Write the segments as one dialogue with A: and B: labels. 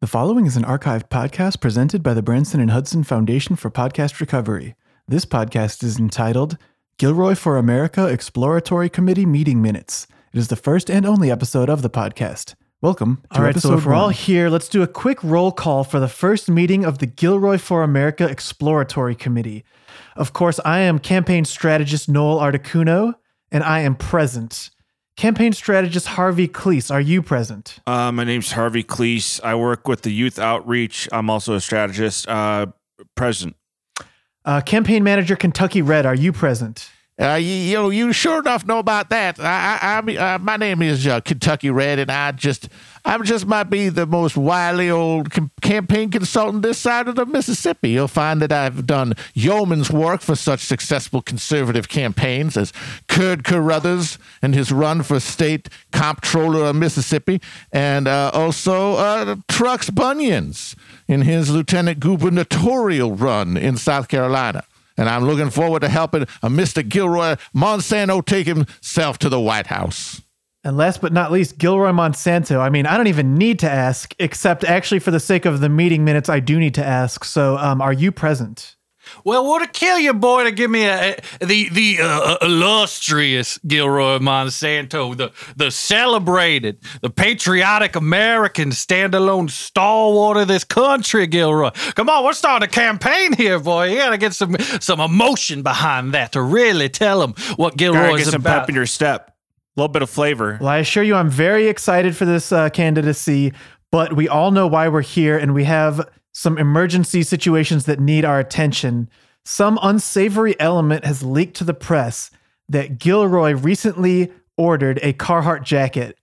A: The following is an archived podcast presented by the Branson and Hudson Foundation for Podcast Recovery. This podcast is entitled Gilroy for America Exploratory Committee Meeting Minutes. It is the first and only episode of the podcast. Welcome to
B: All right, so if we're all here, let's do a quick roll call for the first meeting of the Gilroy for America Exploratory Committee. Of course, I am campaign strategist Noel Articuno, and I am present. Campaign strategist Harvey Cleese, are you present?
C: Uh, my name's Harvey Cleese. I work with the youth outreach. I'm also a strategist. Uh, present.
B: Uh, campaign manager Kentucky Red, are you present?
D: Uh, you, you you sure enough know about that. I, I, I uh, my name is uh, Kentucky Red, and I just, I just might be the most wily old com- campaign consultant this side of the Mississippi. You'll find that I've done yeoman's work for such successful conservative campaigns as Curd Carruthers and his run for state comptroller of Mississippi, and uh, also uh, Trucks Bunions in his lieutenant gubernatorial run in South Carolina. And I'm looking forward to helping uh, Mr. Gilroy Monsanto take himself to the White House.
B: And last but not least, Gilroy Monsanto. I mean, I don't even need to ask, except actually for the sake of the meeting minutes, I do need to ask. So, um, are you present?
E: Well, what a kill you, boy, to give me a, a- the the uh, illustrious Gilroy Monsanto, the the celebrated, the patriotic American standalone stalwart of this country, Gilroy? Come on, we're starting a campaign here, boy. You gotta get some some emotion behind that to really tell them what
C: Gotta
E: Gilroy's
C: get some pep in your step. A little bit of flavor.
B: Well, I assure you, I'm very excited for this uh, candidacy, but we all know why we're here, and we have some emergency situations that need our attention. Some unsavory element has leaked to the press that Gilroy recently ordered a Carhartt jacket.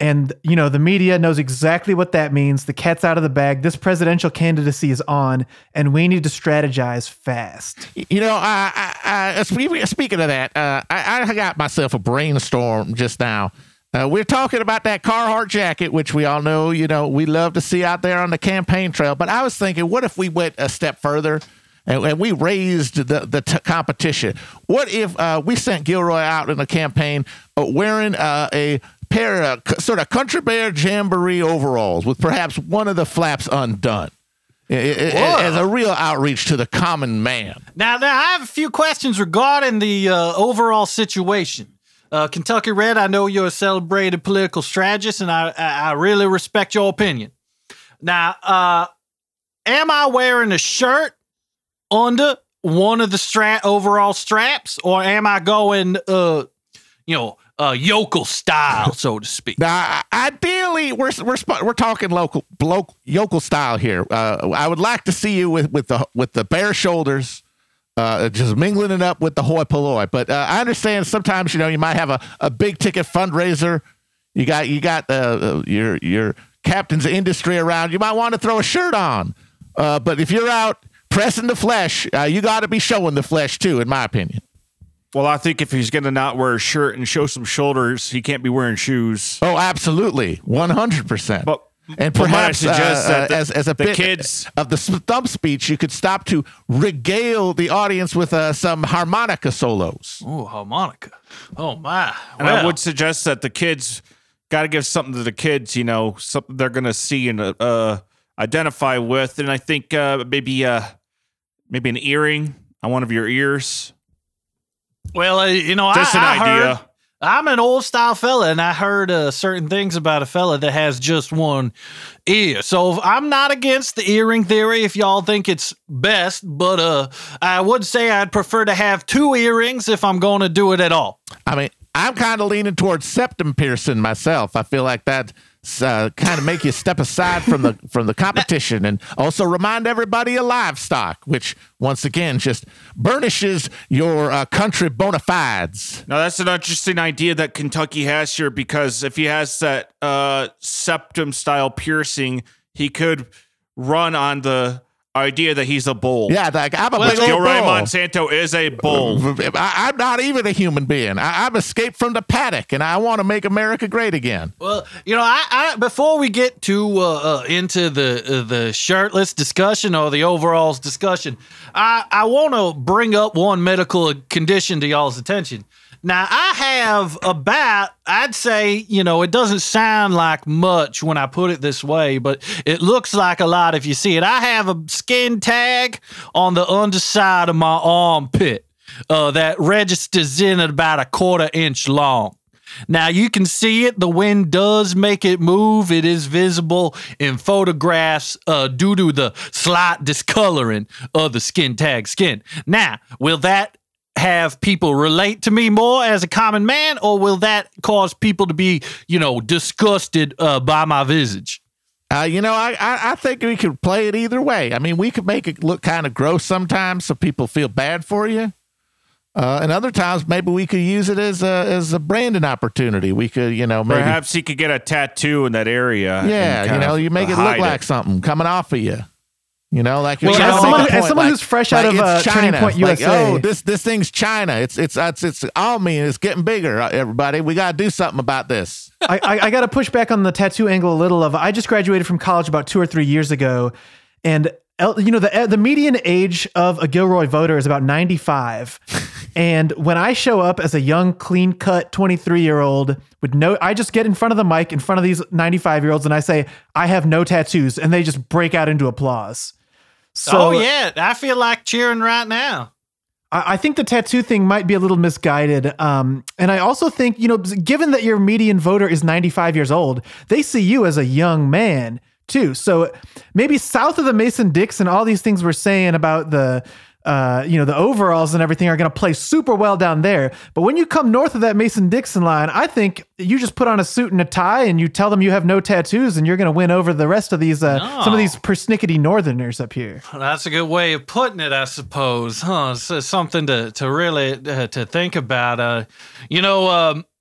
B: And, you know, the media knows exactly what that means. The cat's out of the bag. This presidential candidacy is on, and we need to strategize fast.
D: You know, I, I, I, speaking of that, uh, I, I got myself a brainstorm just now. Uh, we're talking about that Carhartt jacket, which we all know, you know, we love to see out there on the campaign trail. But I was thinking, what if we went a step further and, and we raised the, the t- competition? What if uh, we sent Gilroy out in a campaign uh, wearing uh, a pair of c- sort of country bear jamboree overalls with perhaps one of the flaps undone? I- I- I- As a real outreach to the common man.
E: Now, now, I have a few questions regarding the uh, overall situation. Uh, Kentucky Red, I know you're a celebrated political strategist, and I, I, really respect your opinion. Now, uh, am I wearing a shirt under one of the strap overall straps, or am I going, uh, you know, uh, yokel style, so to speak?
D: Now, ideally, we're we're we're talking local, local yokel style here. Uh, I would like to see you with with the with the bare shoulders, uh, just mingling it up with the hoi polloi. But uh, I understand sometimes you know you might have a, a big ticket fundraiser. You got you got uh, your your captain's industry around. You might want to throw a shirt on. Uh, but if you're out pressing the flesh, uh, you got to be showing the flesh too, in my opinion.
C: Well, I think if he's going to not wear a shirt and show some shoulders, he can't be wearing shoes.
D: Oh, absolutely, one hundred percent.
C: But
D: And
C: but might I
D: perhaps
C: suggest
D: uh,
C: that the-
D: as, as a
C: the
D: bit
C: kids
D: of the stump speech, you could stop to regale the audience with uh, some harmonica solos.
E: Oh, harmonica. Oh, my.
C: And I would suggest that the kids got to give something to the kids, you know, something they're going to see and uh, identify with. And I think uh, maybe uh, maybe an earring on one of your ears.
E: Well, uh, you know,
C: Just
E: I,
C: an
E: I
C: idea.
E: Heard, I'm an old style fella, and I heard uh, certain things about a fella that has just one ear. So I'm not against the earring theory if y'all think it's best, but uh, I would say I'd prefer to have two earrings if I'm going to do it at all.
D: I mean, I'm kind of leaning towards septum piercing myself. I feel like that uh, kind of make you step aside from the from the competition and also remind everybody of livestock, which once again just burnishes your uh, country bona fides.
C: Now that's an interesting idea that Kentucky has here because if he has that uh, septum style piercing, he could run on the idea that he's a bull.
D: Yeah, like I'm a
E: Well,
D: big old
C: Gilroy
D: bull.
C: Monsanto is a bull.
D: I, I'm not even a human being. I, I'm escaped from the paddock, and I want to make America great again.
E: Well, you know, I, I before we get to uh, uh, into the uh, the shirtless discussion or the overalls discussion, I I want to bring up one medical condition to y'all's attention. Now I have about, I'd say, you know, it doesn't sound like much when I put it this way, but it looks like a lot if you see it. I have a skin tag on the underside of my armpit uh, that registers in at about a quarter inch long. Now you can see it. The wind does make it move. It is visible in photographs uh, due to the slight discoloring of the skin tag skin. Now, will that have people relate to me more as a common man, or will that cause people to be, you know, disgusted uh, by my visage?
D: Uh, you know, I, I I think we could play it either way. I mean, we could make it look kind of gross sometimes, so people feel bad for you. Uh, and other times, maybe we could use it as a as a branding opportunity. We could, you know, maybe
C: Perhaps he could get a tattoo in that area.
D: yeah, you know, you make it
C: hide
D: look like something coming off of you. You know, like you're
B: Well, as someone- as
D: point,
B: someone
D: like-
B: who's fresh out of, uh, Turning
D: China.
B: Point
D: Like,
B: USA.
D: oh, this this thing's China. It's it's it's it's all me. and It's getting bigger. uh, Everybody, we got to do something about this.
B: I, I, I got to push back on the tattoo angle a little. Of I just graduated from college about two or three years ago, and you know the the median age of a Gilroy voter is about ninety five. and when I show up as a young, clean cut twenty three year old with no, I just get in front of the mic in front of these ninety five year olds, and I say I have no tattoos, and they just break out into applause. So
E: oh yeah, I feel like cheering right now.
B: I I think the tattoo thing might be a little misguided. Um, and I also think, you know, given that your median voter is 95 years old, they see you as a young man too. So maybe south of the Mason Dixon, all these things we're saying about the, uh, you know, the overalls and everything are going to play super well down there. But when you come north of that Mason Dixon line, I think you just put on a suit and a tie and you tell them you have no tattoos and you're going to win over the rest of these, uh, some of these persnickety northerners up here.
E: That's a good way of putting it, I suppose. Huh? It's, something to to really uh, to think about. Uh, you know, um, you know,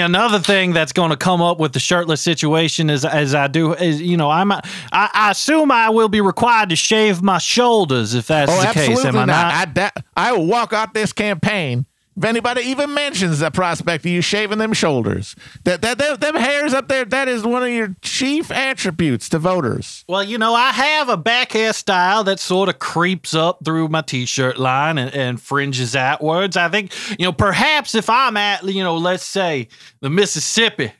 E: another thing that's going to come up with the shirtless situation is, as I do, is you know, I'm I, I assume I will be required to shave my shoulders if that's
D: Oh,
E: the case. Am I
D: not.
E: not?
D: I, that, I will walk out this campaign if anybody even mentions the prospect of you shaving them shoulders. That that, that them hairs up there, that is one of your chief attributes to voters.
E: Well, you know, I have a back hairstyle that sort of creeps up through my t-shirt line and, and fringes outwards. I think, you know, perhaps if I'm at, you know, let's say the Mississippi,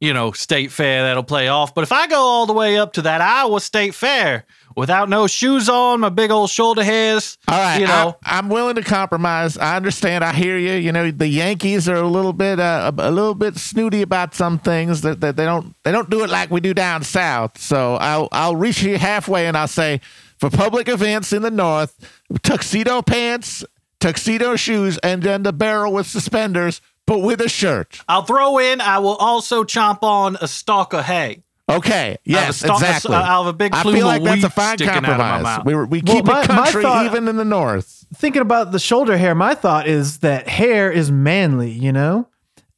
E: you know, state fair, that'll play off. But if I go all the way up to that Iowa state fair without no shoes on, my big old shoulder hairs,
D: All right,
E: you know,
D: I, am willing to compromise. I understand. I hear you. You know, the Yankees are a little bit uh, a, little bit snooty about some things that, that they don't they don't do it like we do down south. So I'll I'll reach you halfway and I'll say for public events in the north, tuxedo pants, tuxedo shoes, and then the barrel with suspenders, but with a shirt.
E: I'll throw in, I will also chomp on a stalk of hay.
D: Okay. Yes,
E: stalk-
D: exactly.
E: I'll have a big
D: I
E: plume
D: feel
E: of
D: like that's a
E: wheat
D: fine
E: sticking out of my
D: compromise.
E: mouth.
D: We, we
B: Well,
D: keep
B: my-
D: it
B: my
D: country
B: thought-
D: even in the north.
B: thinking about the shoulder hair, my thought is that hair is manly, you know?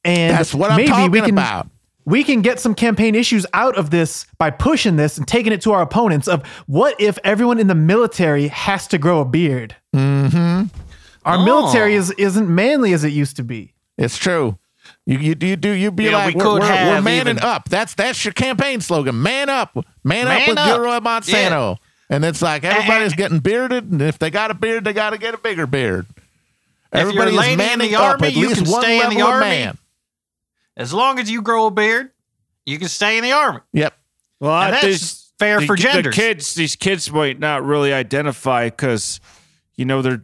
B: And
D: That's what I'm
B: maybe
D: talking
B: we can,
D: about.
B: We can get some campaign issues out of this by pushing this and taking it to our opponents of what if everyone in the military has to grow a beard? Mm-hmm. Our
E: Oh.
B: military is, isn't manly as it used to be.
D: It's true. You you you do you be
E: Yeah,
D: like
E: we
D: we're,
E: could
D: we're, we're manning
E: even-
D: up. That's that's your campaign slogan. Man up, man, up with
E: up.
D: Gilroy Monsanto. And it's like everybody's getting bearded, and if they got a beard, they got to get a bigger beard.
E: you're a
D: Everybody is
E: in the
D: manning up
E: army,
D: at
E: you
D: least
E: can
D: one
E: in the
D: level of
E: army.
D: man.
E: As long as you grow a beard, you can stay in the army.
D: Yep.
C: Well,
E: And
C: I-
E: that's
C: these-
E: fair
C: the,
E: for
C: the
E: genders.
C: kids, these kids might not really identify because, you know, they're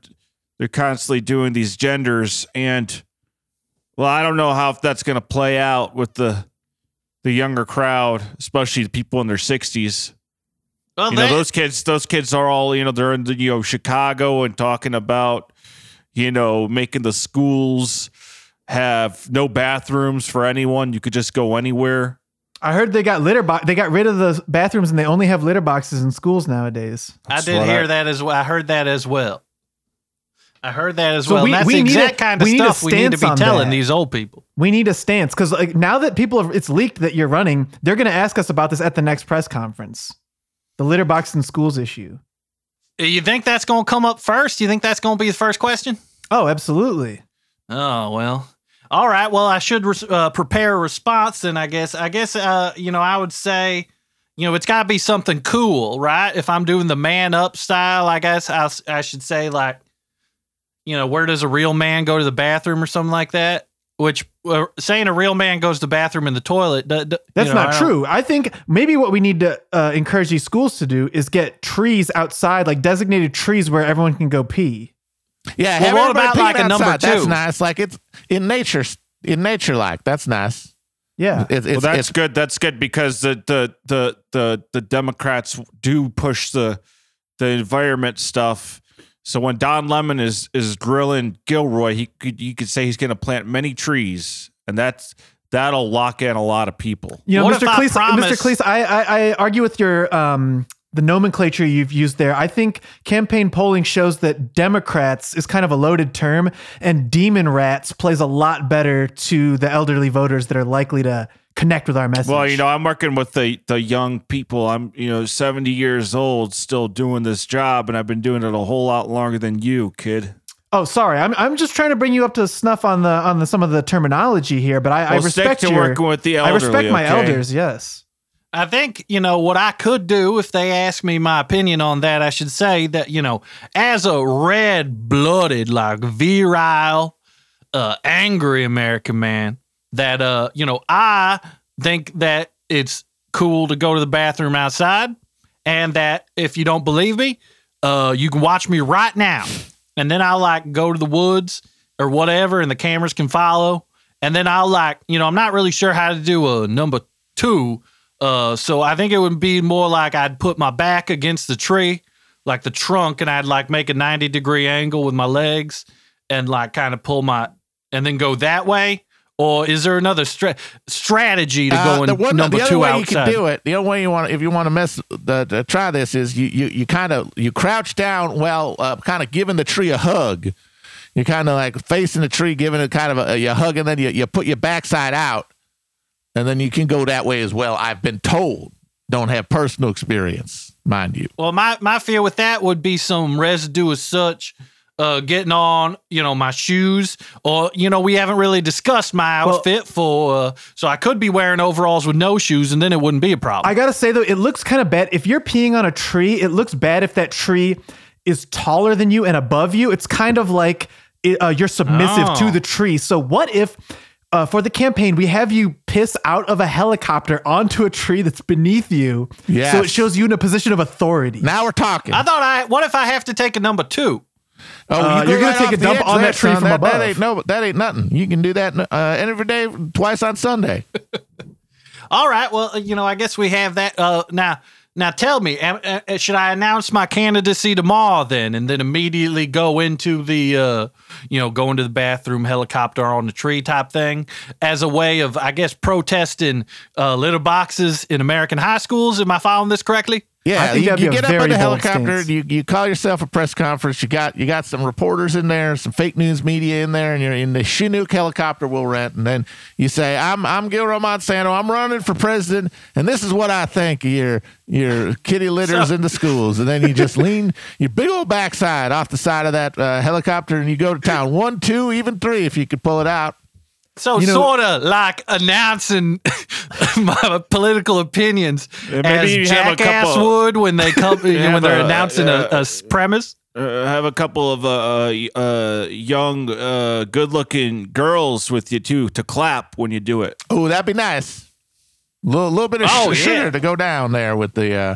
C: they're constantly doing these genders, and well, I don't know how if that's going to play out with the the younger crowd, especially the people in their sixties.
E: Well,
C: You know, those kids, those kids are all, you know, they're in the, you know, Chicago and talking about, you know, making the schools have no bathrooms for anyone. You could just go anywhere.
B: I heard they got litter box. They got rid of the bathrooms and they only have litter boxes in schools nowadays.
E: I did hear
C: I-
E: that as well. I heard that as well. I heard that as
B: So
E: well.
B: we-
E: that's
B: we
E: the
B: need a-
E: kind of stuff we need to be telling
B: that.
E: these old people.
B: We need a stance because like now that people have it's leaked that you're running, they're going to ask us about this at the next press conference. The litter box in schools issue.
E: You think that's going to come up first? You think that's going to be the first question?
B: Oh, absolutely.
E: Oh well. All right. Well, I should res- uh, prepare a response. Then I guess. I guess. Uh, you know, I would say, you know, it's got to be something cool, right? If I'm doing the man up style, I guess I, I should say like, you know, where does a real man go to the bathroom or something like that? Which uh, saying a real man goes to the bathroom in the toilet. d- d-
B: That's
E: you know,
B: not
E: don't-
B: true. I think maybe what we need to uh, encourage these schools to do is get trees outside, like designated trees where everyone can go pee.
D: Yeah,
E: Well, what
D: everybody
E: about, like,
D: peeing
E: a number
D: outside. That's nice. Like it's in nature, in nature, like that's nice.
B: Yeah.
D: It's,
C: Well, that's
D: it's
C: good. That's good because the the the the the Democrats do push the the environment stuff. So when Don Lemon is is grilling Gilroy, he could you could say he's going to plant many trees, and that's that'll lock in a lot of people.
B: You know,
E: What
B: Mr.
E: if I
B: Cleese, Mr. Cleese, I, I, I argue with your um, the nomenclature you've used there. I think campaign polling shows that Democrats is kind of a loaded term, and demon rats plays a lot better to the elderly voters that are likely to connect with our message.
C: Well, you know, I'm working with the the young people. I'm you know 70 years old, still doing this job, and I've been doing it a whole lot longer than you, kid.
B: Oh, sorry. I'm I'm just trying to bring you up to snuff on the on the some of the terminology here, but I, I
C: Well, stick
B: respect your,
C: working with the
B: I respect my
C: okay?
B: elders. Yes.
E: I think, you know, what I could do if they ask me my opinion on that, I should say that, you know, as a red blooded, like virile, uh, angry American man, that, uh, you know, I think that it's cool to go to the bathroom outside and that if you don't believe me, uh, you can watch me right now. And then I'll like go to the woods or whatever and the cameras can follow. And then I'll like, you know, I'm not really sure how to do a number two. Uh, so I think it would be more like I'd put my back against the tree, like the trunk, and I'd like make a 90 degree angle with my legs and like kind of pull my, and then go that way. Or is there another stra- strategy to
D: Uh,
E: go in
D: the one,
E: number
D: the other
E: two
D: way
E: outside?
D: you can do it, the only way you want, if you want to mess, the, to try this is you you you kind of you crouch down, well, uh, kind of giving the tree a hug. You're kind of like facing the tree, giving it kind of a, a hug, and then you, you put your backside out, and then you can go that way as well. I've been told. Don't have personal experience, mind you.
E: Well, my my fear with that would be some residue as such. Uh, getting on, you know, my shoes, or you know, we haven't really discussed my
B: Well-
E: outfit for, uh, so I could be wearing overalls with no shoes, and then it wouldn't be a problem.
B: I gotta say though, it looks kind of bad. If you're peeing on a tree, it looks bad if that tree is taller than you and above you. It's kind of like uh, you're submissive
E: Oh.
B: to the tree. So what if? Uh, for the campaign, we have you piss out of a helicopter onto a tree that's beneath you.
D: Yeah.
B: So it shows you in a position of authority.
D: Now we're talking.
E: I thought I. What if I have to take a number two?
D: Oh,
B: Uh,
D: go
B: you're gonna
D: right
B: take a
D: the
B: dump on that tree
D: son.
B: from
D: that,
B: above.
D: That ain't no, that ain't nothing. You can do that uh, every day, twice on Sunday.
E: All right. Well, you know, I guess we have that. Uh, now, now, tell me, am- uh, should I announce my candidacy tomorrow then, and then immediately go into the, uh, you know, go into the bathroom, helicopter on the tree type thing, as a way of, I guess, protesting uh, litter boxes in American high schools? Am I following this correctly?
D: Yeah,
B: I think
D: you, you get up in
B: very
D: the helicopter,
B: stance.
D: you, you call yourself a press conference. You got you got some reporters in there, some fake news media in there, and you're in the Chinook helicopter we'll rent. And then you say, "I'm I'm Gilroy Monsanto. I'm running for president, and this is what I think of your your kitty litters
E: So-
D: in the schools." And then you just lean your big old backside off the side of that uh, helicopter, and you go to town. One, two, even three, if you could pull it out.
E: So
B: You know-
E: sort of like announcing my political opinions
C: maybe
E: as
C: you have a
E: Jackass
C: couple-
E: would when they come when they're
C: a-
E: announcing a premise.
C: Uh, have a couple of uh, uh, uh, young, uh, good-looking girls with you too to clap when you do it.
D: Oh, that'd be nice. A little, little bit of
E: Oh,
D: sh-
E: yeah.
D: sugar to go down there with the uh,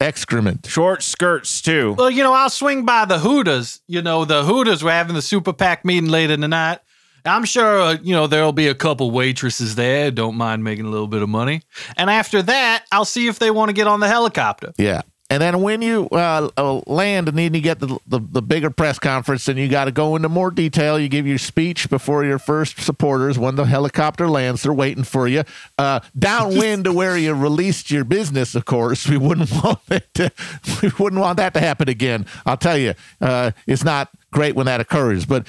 D: excrement.
C: Short skirts too.
E: Well, you know, I'll swing by the Hooters. You know, the Hooters were having the super PAC meeting later in the night. I'm sure, uh, you know, there'll be a couple waitresses there. Don't mind making a little bit of money. And after that, I'll see if they want to get on the helicopter.
D: Yeah. And then when you uh, uh, land and then you get the, the, the bigger press conference and you got to go into more detail, you give your speech before your first supporters. When the helicopter lands, they're waiting for you. Uh, downwind to where you released your business, of course. We wouldn't want that to, we wouldn't want that to happen again. I'll tell you, uh, it's not great when that occurs. But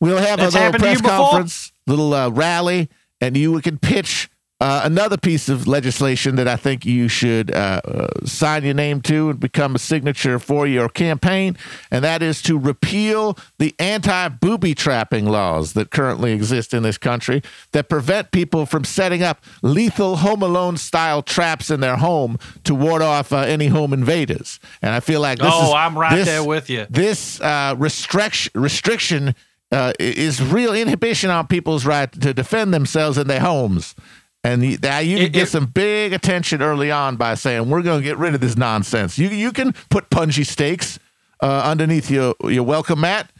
D: we'll have
E: That's
D: a little press conference, little uh, rally, and you can pitch uh, another piece of legislation that I think you should uh, uh, sign your name to and become a signature for your campaign, and that is to repeal the anti booby trapping laws that currently exist in this country that prevent people from setting up lethal Home Alone style traps in their home to ward off uh, any home invaders. And I feel like this
E: Oh,
D: is-
E: I'm right
D: this-
E: there with you.
D: This uh, restriction restriction uh, is real inhibition on people's right to defend themselves in their homes. And you, now you can
E: It-
D: get
E: it-
D: some big attention early on by saying we're going to get rid of this nonsense. You you can put punji stakes uh, underneath your your welcome mat.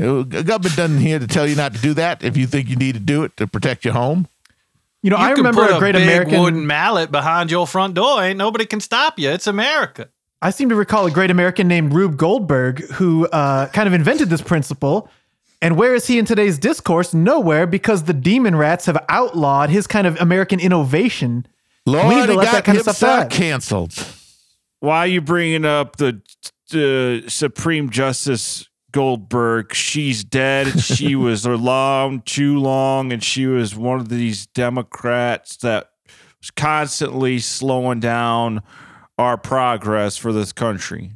D: Uh, Government doesn't here to tell you not to do that if you think you need to do it to protect your home.
B: You know,
E: You
B: I
E: can
B: remember
E: put
B: a great
E: big
B: American.
E: wooden mallet behind your front door. Ain't nobody can stop you. It's America.
B: I seem to recall a great American named Rube Goldberg who uh, kind of invented this principle. And where is he in today's discourse? Nowhere, because the demon rats have outlawed his kind of American innovation.
D: Lord,
B: We need to let
D: got
B: that kind of stuff
D: himself
B: die.
D: canceled.
C: Why are you bringing up the, the Supreme Justice Goldberg? She's dead. She was long, too long, and she was one of these Democrats that was constantly slowing down our progress for this country.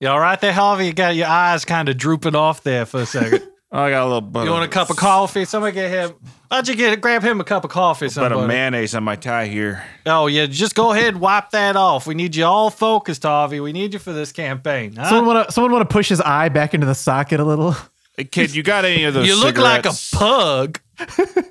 E: You all right there, Harvey? You got your eyes kind of drooping off there for a second.
C: I got a little bit
E: you want a cup of coffee? Somebody get him. Why'd you get grab him a cup of coffee?
C: bit of
E: Somebody.
C: mayonnaise on my tie here.
E: Oh yeah, just go ahead and wipe that off. We need you all focused, Harvey. We need you for this campaign. huh?
B: Someone want to someone want to push his eye back into the socket a little.
C: Hey, kid, you got any of those?
E: you look like a pug.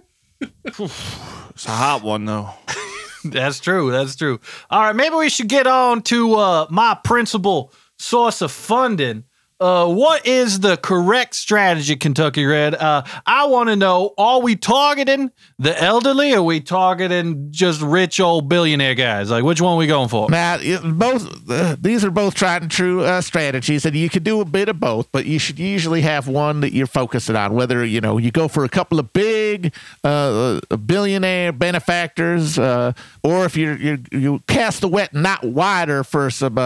C: It's a hot one though.
E: That's true. That's true. All right, maybe we should get on to uh, my principal source of funding. Uh, what is the correct strategy, Kentucky Red? Uh, I want to know: Are we targeting the elderly? Or are we targeting just rich old billionaire guys? Like, which one are we going for?
D: It- both uh, these are both tried and true uh, strategies, and you can do a bit of both. But you should usually have one that you're focusing on. Whether you know you go for a couple of big uh, uh, billionaire benefactors, uh, or if you you you cast the wet not wider for some.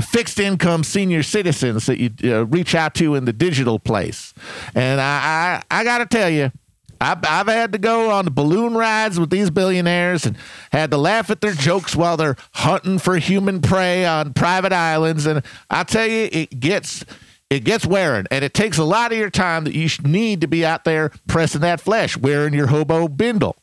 D: Fixed income senior citizens that you uh, reach out to in the digital place, and I I, I got to tell you, I've, I've had to go on the balloon rides with these billionaires and had to laugh at their jokes while they're hunting for human prey on private islands. And I tell you, it gets it gets wearing, and it takes a lot of your time that you need to be out there pressing that flesh, wearing your hobo bindle.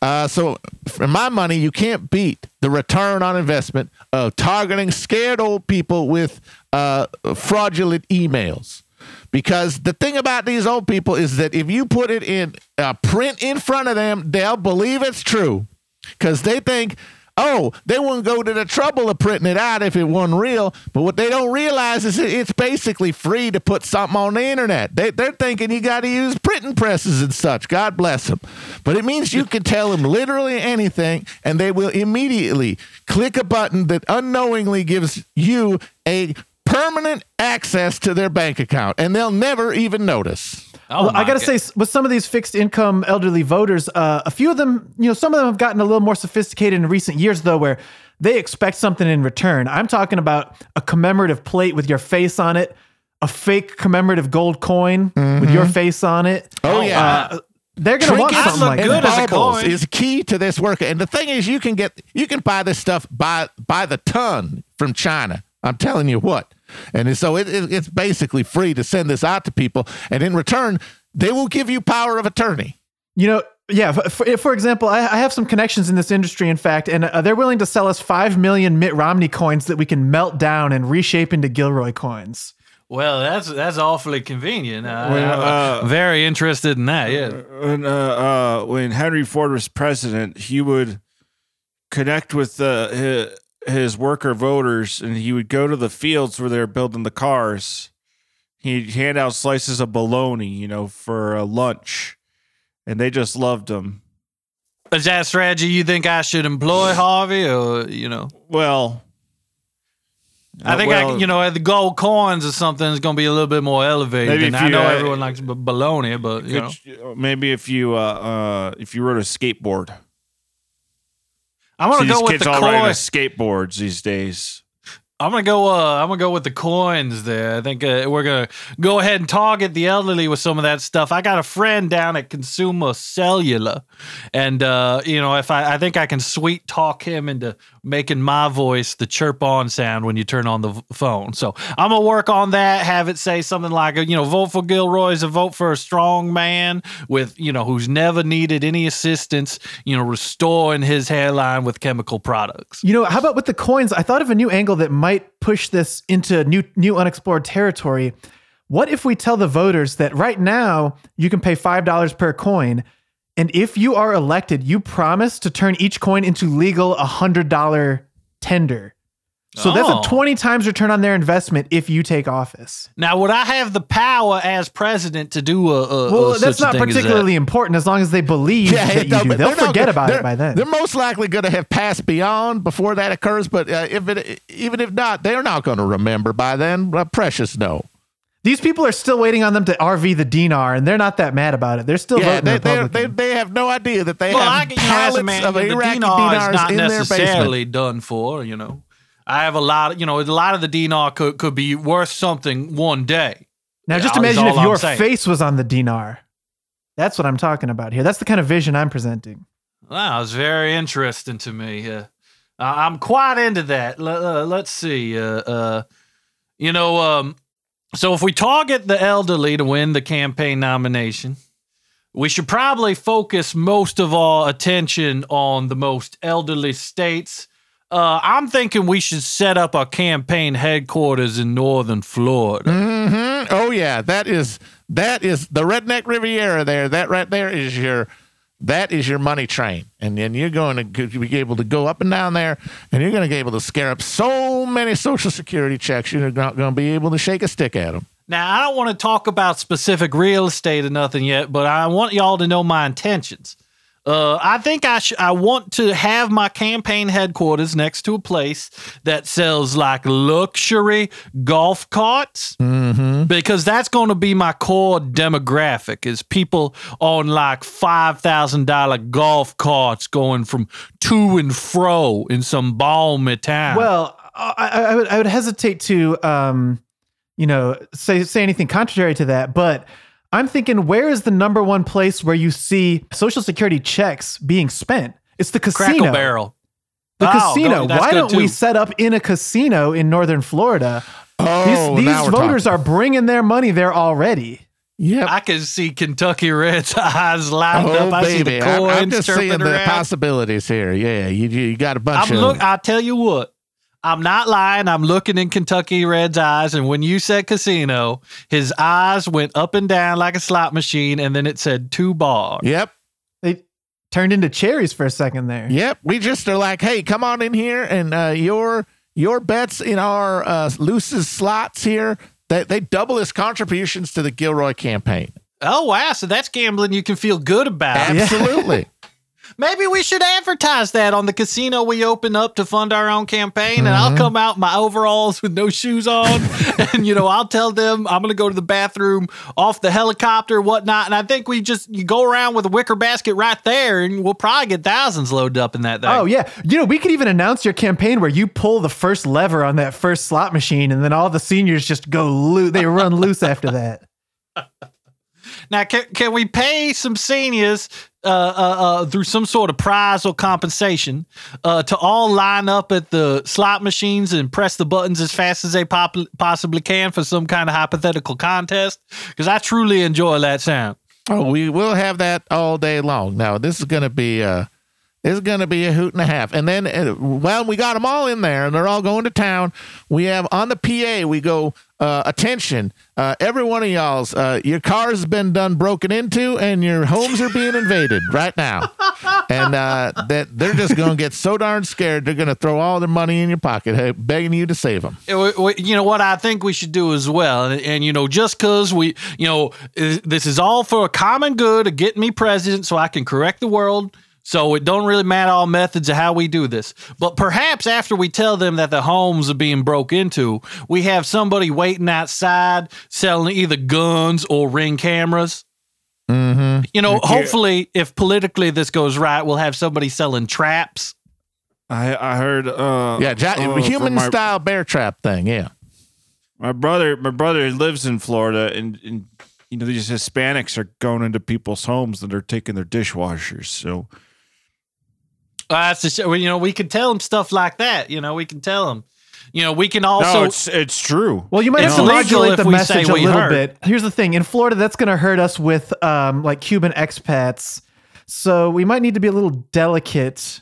D: Uh, so, for my money, you can't beat the return on investment of targeting scared old people with uh, fraudulent emails. Because the thing about these old people is that if you put it in uh, print in front of them, they'll believe it's true. Because they think, oh, they wouldn't go to the trouble of printing it out if it wasn't real. But what they don't realize is it's basically free to put something on the internet. They, they're thinking you got to use printing presses and such. God bless them. But it means you can tell them literally anything, and they will immediately click a button that unknowingly gives you a permanent access to their bank account, and they'll never even notice.
E: Oh,
B: Well, I got to say, with some of these fixed income elderly voters, uh, a few of them, you know, some of them have gotten a little more sophisticated in recent years, though, where they expect something in return. I'm talking about a commemorative plate with your face on it, a fake commemorative gold coin with your face on it.
D: Oh, yeah.
B: Uh, they're going to want something like
E: look
B: that.
E: good as a coin.
D: is key to this work. And the thing is, you can get you can buy this stuff by by the ton from China. I'm telling you what. And so it, it, it's basically free to send this out to people, and in return, they will give you power of attorney.
B: You know, yeah. For, for, for example, I, I have some connections in this industry, in fact, and uh, they're willing to sell us five million Mitt Romney coins that we can melt down and reshape into Gilroy coins.
E: Well, that's that's awfully convenient. I,
C: Well,
E: I'm
C: uh,
E: very interested in that. Yeah.
C: when uh, uh, when Henry Ford was president, he would connect with uh, his, worker voters, and he would go to the fields where they're building the cars. He'd hand out slices of bologna, you know, for uh, lunch, and they just loved him.
E: Is that a strategy you think I should employ, Harvey, or you know?
C: Well,
E: I think I, you know, the gold coins or something is going to be a little bit more elevated. And
C: if
E: I know
C: uh,
E: everyone likes bologna, but you know,
C: maybe if you uh, uh, if you rode a skateboard.
E: I want
C: See,
E: to
C: these
E: go with
C: kids
E: the
C: all riding
E: coin.
C: skateboards these days.
E: I'm gonna go. Uh, I'm gonna go with the coins there. I think uh, we're gonna go ahead and target the elderly with some of that stuff. I got a friend down at Consumer Cellular, and uh, you know, if I, I think I can sweet talk him into making my voice the chirp on sound when you turn on the phone. So I'm gonna work on that. Have it say something like, you know, vote for Gilroy is a vote for a strong man with, you know, who's never needed any assistance. You know, restoring his hairline with chemical products.
B: You know, how about with the coins? I thought of a new angle that might push this into new new unexplored territory. What if we tell the voters that right now you can pay $5 per coin and if you are elected, you promise to turn each coin into legal $100 tender. So that's
E: Oh.
B: a 20 times return on their investment if you take office.
E: Now, would I have the power as president to do a? a
B: Well,
E: a
B: that's not
E: thing as that?
B: particularly important as long as they believe that you do. They'll
D: they're not
B: forget about it by then.
D: They're most likely going to have passed beyond before that occurs, but uh, if it, even if not, they're not going to remember by then. Uh, precious no.
B: These people are still waiting on them to RV the dinar, and they're not that mad about it. They're still
D: Yeah,
B: voting
D: they, they,
B: Republican.
D: they, they have no idea that they
E: Well,
D: have
E: you a
D: pallets
E: man,
D: of
E: the
D: Iraqi
E: dinar is not
D: in their
E: necessarily done for. You know, I have a lot. Of, you know, a lot of the dinar could could be worth something one day.
B: now, just
E: Yeah, is
B: imagine if
E: I'm
B: your
E: saying.
B: face was on the dinar. That's what I'm talking about here. That's the kind of vision I'm presenting.
E: Wow, it's very interesting to me. Uh, I- I'm quite into that. L- uh, let's see. Uh, uh, you know, um, so if we target the elderly to win the campaign nomination, we should probably focus most of our attention on the most elderly states. Uh, I'm thinking we should set up our campaign headquarters in northern Florida.
D: hmm Oh yeah, that is that is the redneck Riviera. There, that right there is your that is your money train, and then you're going to be able to go up and down there, and you're going to be able to scare up so many social security checks. You're not going to be able to shake a stick at them.
E: Now, I don't want to talk about specific real estate or nothing yet, but I want y'all to know my intentions. Uh, I think I sh- I want to have my campaign headquarters next to a place that sells like luxury golf carts because that's going to be my core demographic is people on like $5,000 golf carts going from to and fro in some balmy town.
B: Well, I, I, I would I would hesitate to um, you know, say say anything contrary to that, but I'm thinking where is the number one place where you see social security checks being spent? It's the casino.
E: Cracker Barrel.
B: The
E: Oh,
B: casino.
E: go-
B: Why don't we set up in a casino in northern Florida?
D: Oh,
B: these
D: now
B: these
D: we're
B: voters
D: talking.
B: are bringing their money there already.
D: Yeah,
E: I can see Kentucky Red's eyes lined
D: Oh
E: up. I see
D: baby,
E: the
D: I'm, I'm just
E: chirping
D: seeing the possibilities here. Yeah, you you got a bunch
E: I'm
D: of.
E: look. I tell you what, I'm not lying. I'm looking in Kentucky Red's eyes, and when you said casino, his eyes went up and down like a slot machine, and then it said two bars.
D: yep.
B: They turned into cherries for a second there.
D: Yep, we just are like, hey, come on in here, and uh, your your bets in our uh, loosest slots here. They, they double his contributions to the Gilroy campaign.
E: Oh wow! So that's gambling you can feel good about.
D: Absolutely.
E: Maybe we should advertise that on the casino we open up to fund our own campaign, and I'll mm-hmm. come out in my overalls with no shoes on, and you know I'll tell them I'm going to go to the bathroom off the helicopter, whatnot, and I think we just you go around with a wicker basket right there, and we'll probably get thousands loaded up in that thing.
B: Oh yeah, you know we could even announce your campaign where you pull the first lever on that first slot machine, and then all the seniors just go loose. They run loose after that.
E: Now, can, can we pay some seniors uh, uh, uh, through some sort of prize or compensation uh, to all line up at the slot machines and press the buttons as fast as they pop- possibly can for some kind of hypothetical contest? Because I truly enjoy that sound.
D: oh, we will have that all day long. Now, this is going to be uh, is going to be a hoot and a half. And then, uh, well, we got them all in there, and they're all going to town. We have on the PA. We go. Uh, attention, uh, every one of y'all's. Uh, your car's been done broken into, and your homes are being invaded right now. And uh, that they're just going to get so darn scared, they're going to throw all their money in your pocket, hey, begging you to save them.
E: You know what I think we should do as well, and, and you know, just because we, you know, this is all for a common good of getting me president, so I can correct the world. So it don't really matter all methods of how we do this. But perhaps after we tell them that the homes are being broke into, we have somebody waiting outside selling either guns or ring cameras.
D: Mm-hmm.
E: You know, hopefully, if politically this goes right, we'll have somebody selling traps.
C: I I heard. Uh,
D: Yeah, ja-
C: uh,
D: human
C: my,
D: style bear trap thing. Yeah.
C: My brother, my brother lives in Florida, and, and you know these Hispanics are going into people's homes and they're taking their dishwashers. So
E: that's the sh- well, you know, we can tell them stuff like that. You know, we can tell them. You know, we can also.
C: no, it's it's true.
B: Well, you might have to modulate the message a little
E: heard.
B: bit. Here's the thing: in Florida, that's going to hurt us with um, like Cuban expats. So we might need to be a little delicate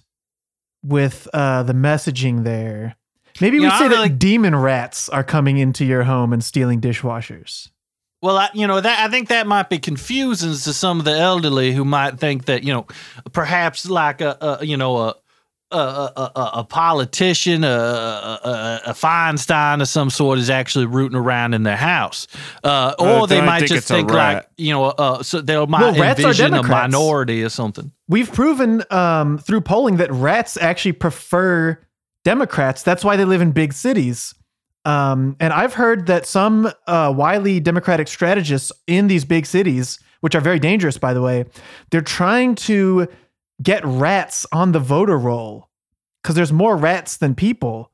B: with uh, the messaging there. Maybe
E: You
B: we
E: know,
B: say
E: really-
B: that demon rats are coming into your home and stealing dishwashers.
E: Well, I, you know that I think that might be confusing to some of the elderly who might think that you know perhaps like a, a you know a a, a, a, a politician, a, a, a, a Feinstein of some sort is actually rooting around in their house, uh,
C: Uh,
E: or they might
C: think
E: just think like you know uh, so they might
B: Well, rats are
E: envision a minority or something.
B: We've proven um, through polling that rats actually prefer Democrats. That's why they live in big cities. Um, and I've heard that some uh, wily Democratic strategists in these big cities, which are very dangerous, by the way, they're trying to get rats on the voter roll because there's more rats than people.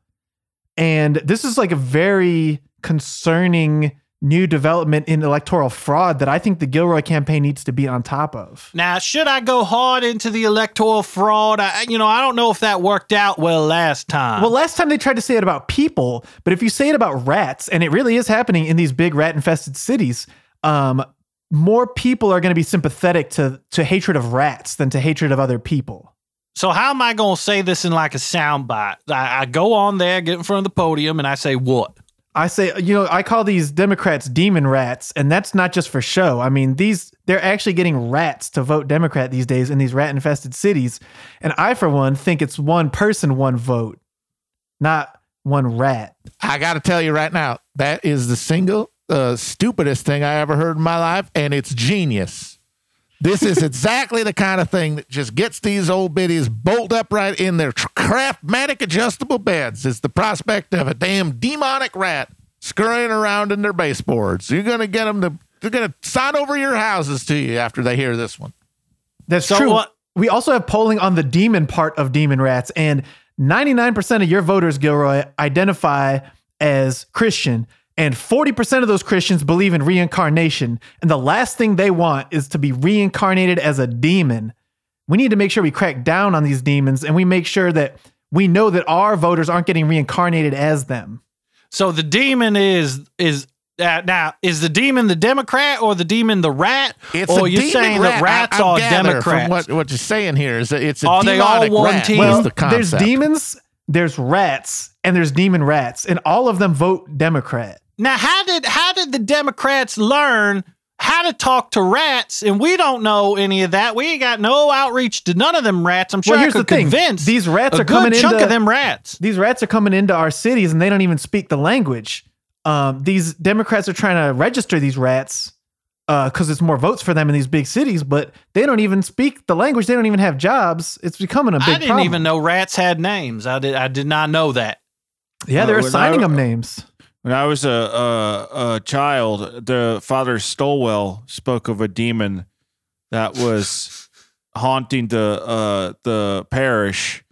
B: And this is like a very concerning new development in electoral fraud that I think the Gilroy campaign needs to be on top of.
E: Now, should I go hard into the electoral fraud? I, you know, I don't know if that worked out well last time.
B: Well, last time they tried to say it about people, but if you say it about rats, and it really is happening in these big rat infested cities, um, more people are going to be sympathetic to to hatred of rats than to hatred of other people.
E: So how am I going to say this in like a soundbite? I, I go on there, get in front of the podium, and I say what?
B: I say, you know, I call these Democrats demon rats, and that's not just for show. I mean, these they're actually getting rats to vote Democrat these days in these rat infested cities, and I, for one, think it's one person, one vote, not one rat.
D: I got to tell you right now, that is the single uh, stupidest thing I ever heard in my life, and it's genius. This is exactly the kind of thing that just gets these old biddies bolt upright in their tr- craftmatic adjustable beds. Is the prospect of a damn demonic rat scurrying around in their baseboards. You're gonna get them to. They're gonna sign over your houses to you after they hear this one.
B: That's
E: So
B: true.
E: what-
B: We also have polling on the demon part of demon rats, and 99% of your voters, Gilroy, identify as Christian, and 40% of those Christians believe in reincarnation. And the last thing they want is to be reincarnated as a demon. We need to make sure we crack down on these demons and we make sure that we know that our voters aren't getting reincarnated as them.
E: So the demon is is uh, now is the demon the Democrat or the demon the rat?
D: It's
E: or
D: a
E: you're saying
D: rat.
E: that rats
D: I, I
E: are
D: gather
E: Democrats?
D: From what, what you're saying here is that it's a
E: Are they all
D: demonic
E: one
D: rat.
E: team?
B: Well,
D: the
B: there's demons, there's rats, and there's demon rats, and all of them vote Democrat.
E: Now, how did how did the Democrats learn how to talk to rats? And we don't know any of that. We ain't got no outreach to none of them rats. I'm sure
B: Well,
E: I
B: here's
E: could
B: the thing.
E: convince
B: These rats
E: a
B: are coming
E: good chunk
B: into-
E: of them rats.
B: these rats are coming into our cities and they don't even speak the language. Um, these Democrats are trying to register these rats because it's more votes for them in these big cities, but they don't even speak the language. They don't even have jobs. It's becoming a big
E: I didn't
B: problem.
E: even know rats had names. I did. I did not know that.
B: Yeah, they're
C: Uh,
B: assigning
C: I-
B: them names.
C: When I was a, a, a child, the father Stolwell spoke of a demon that was haunting the uh, the parish,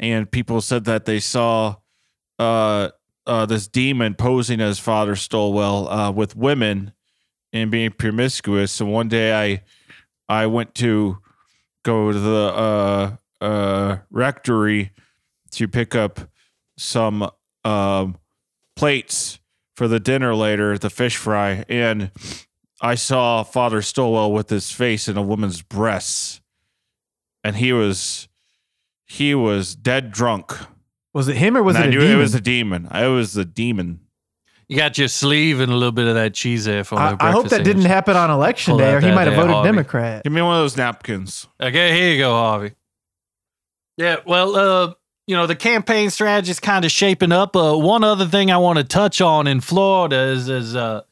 C: and people said that they saw uh, uh, this demon posing as Father Stolwell uh, with women and being promiscuous. So one day, I I went to go to the uh, uh, rectory to pick up some um, plates for the dinner later, the fish fry, and I saw Father Stowell with his face in a woman's breasts, and he was he was dead drunk.
B: Was it him or was
C: And
B: it
C: I
B: a
C: knew
B: demon?
C: it was a demon. I was the demon.
E: You got your sleeve and a little bit of that cheese there for
B: I,
E: my
B: I hope that didn't happen on election
E: Pull
B: day, or he might have voted
E: Harvey.
B: Democrat.
C: Give me one of those napkins.
E: Okay, here you go, Harvey. Yeah, well, uh, you know, the campaign strategy is kind of shaping up. Uh, one other thing I want to touch on in Florida is, is uh,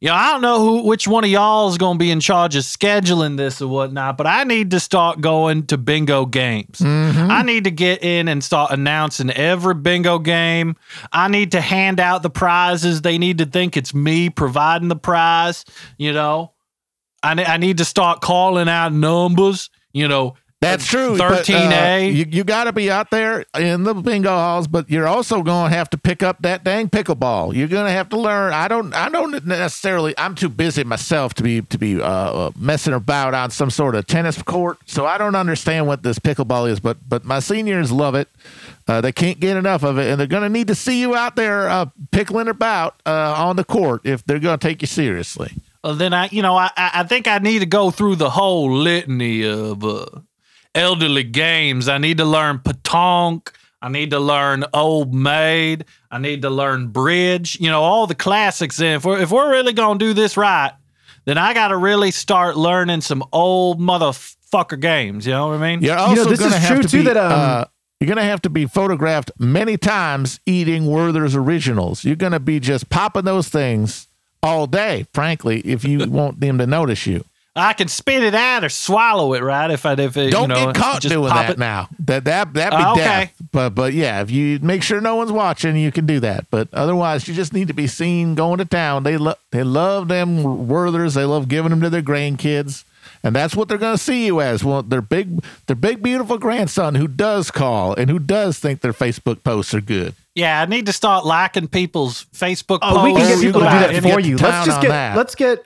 E: you know, I don't know who, which one of y'all is going to be in charge of scheduling this or whatnot, but I need to start going to bingo games.
B: Mm-hmm.
E: I need to get in and start announcing every bingo game. I need to hand out the prizes. They need to think it's me providing the prize, you know. I, I need to start calling out numbers, you know,
D: That's true.
E: 13A.
D: uh, you you got to be out there in the bingo halls, but you're also going to have to pick up that dang pickleball. You're going to have to learn. I don't. I don't necessarily. I'm too busy myself to be to be uh, messing about on some sort of tennis court. So I don't understand what this pickleball is. But but my seniors love it. Uh, they can't get enough of it, and they're going to need to see you out there uh, pickling about uh, on the court if they're going to take you seriously.
E: Well, then I, you know, I, I I think I need to go through the whole litany of uh, elderly games. I need to learn Pétanque. I need to learn old maid. I need to learn bridge. You know, all the classics. And if we're if we're really gonna do this right, then I got to really start learning some old motherfucker games. You know what I mean?
D: You're
B: know,
D: also
B: this
D: going to
B: is
D: have
B: true,
D: to
B: too,
D: be.
B: that, um,
D: uh, you're going to have to be photographed many times eating Werther's originals. You're going to be just popping those things all day, frankly, if you want them to notice you.
E: I can spit it out or swallow it, right? If I if it,
D: Don't
E: you know,
D: get caught
E: just
D: doing that
E: it.
D: now. That that that'd be
E: Oh, okay.
D: death. But but yeah, if you make sure no one's watching, you can do that. But otherwise, you just need to be seen going to town. They love they love them Werthers. They love giving them to their grandkids, and that's what they're going to see you as. Well, their big their big beautiful grandson who does call and who does think their Facebook posts are good.
E: Yeah, I need to start liking people's Facebook
B: Oh,
E: posts.
B: we can get people to do that for you. Let's just get
D: that.
B: let's get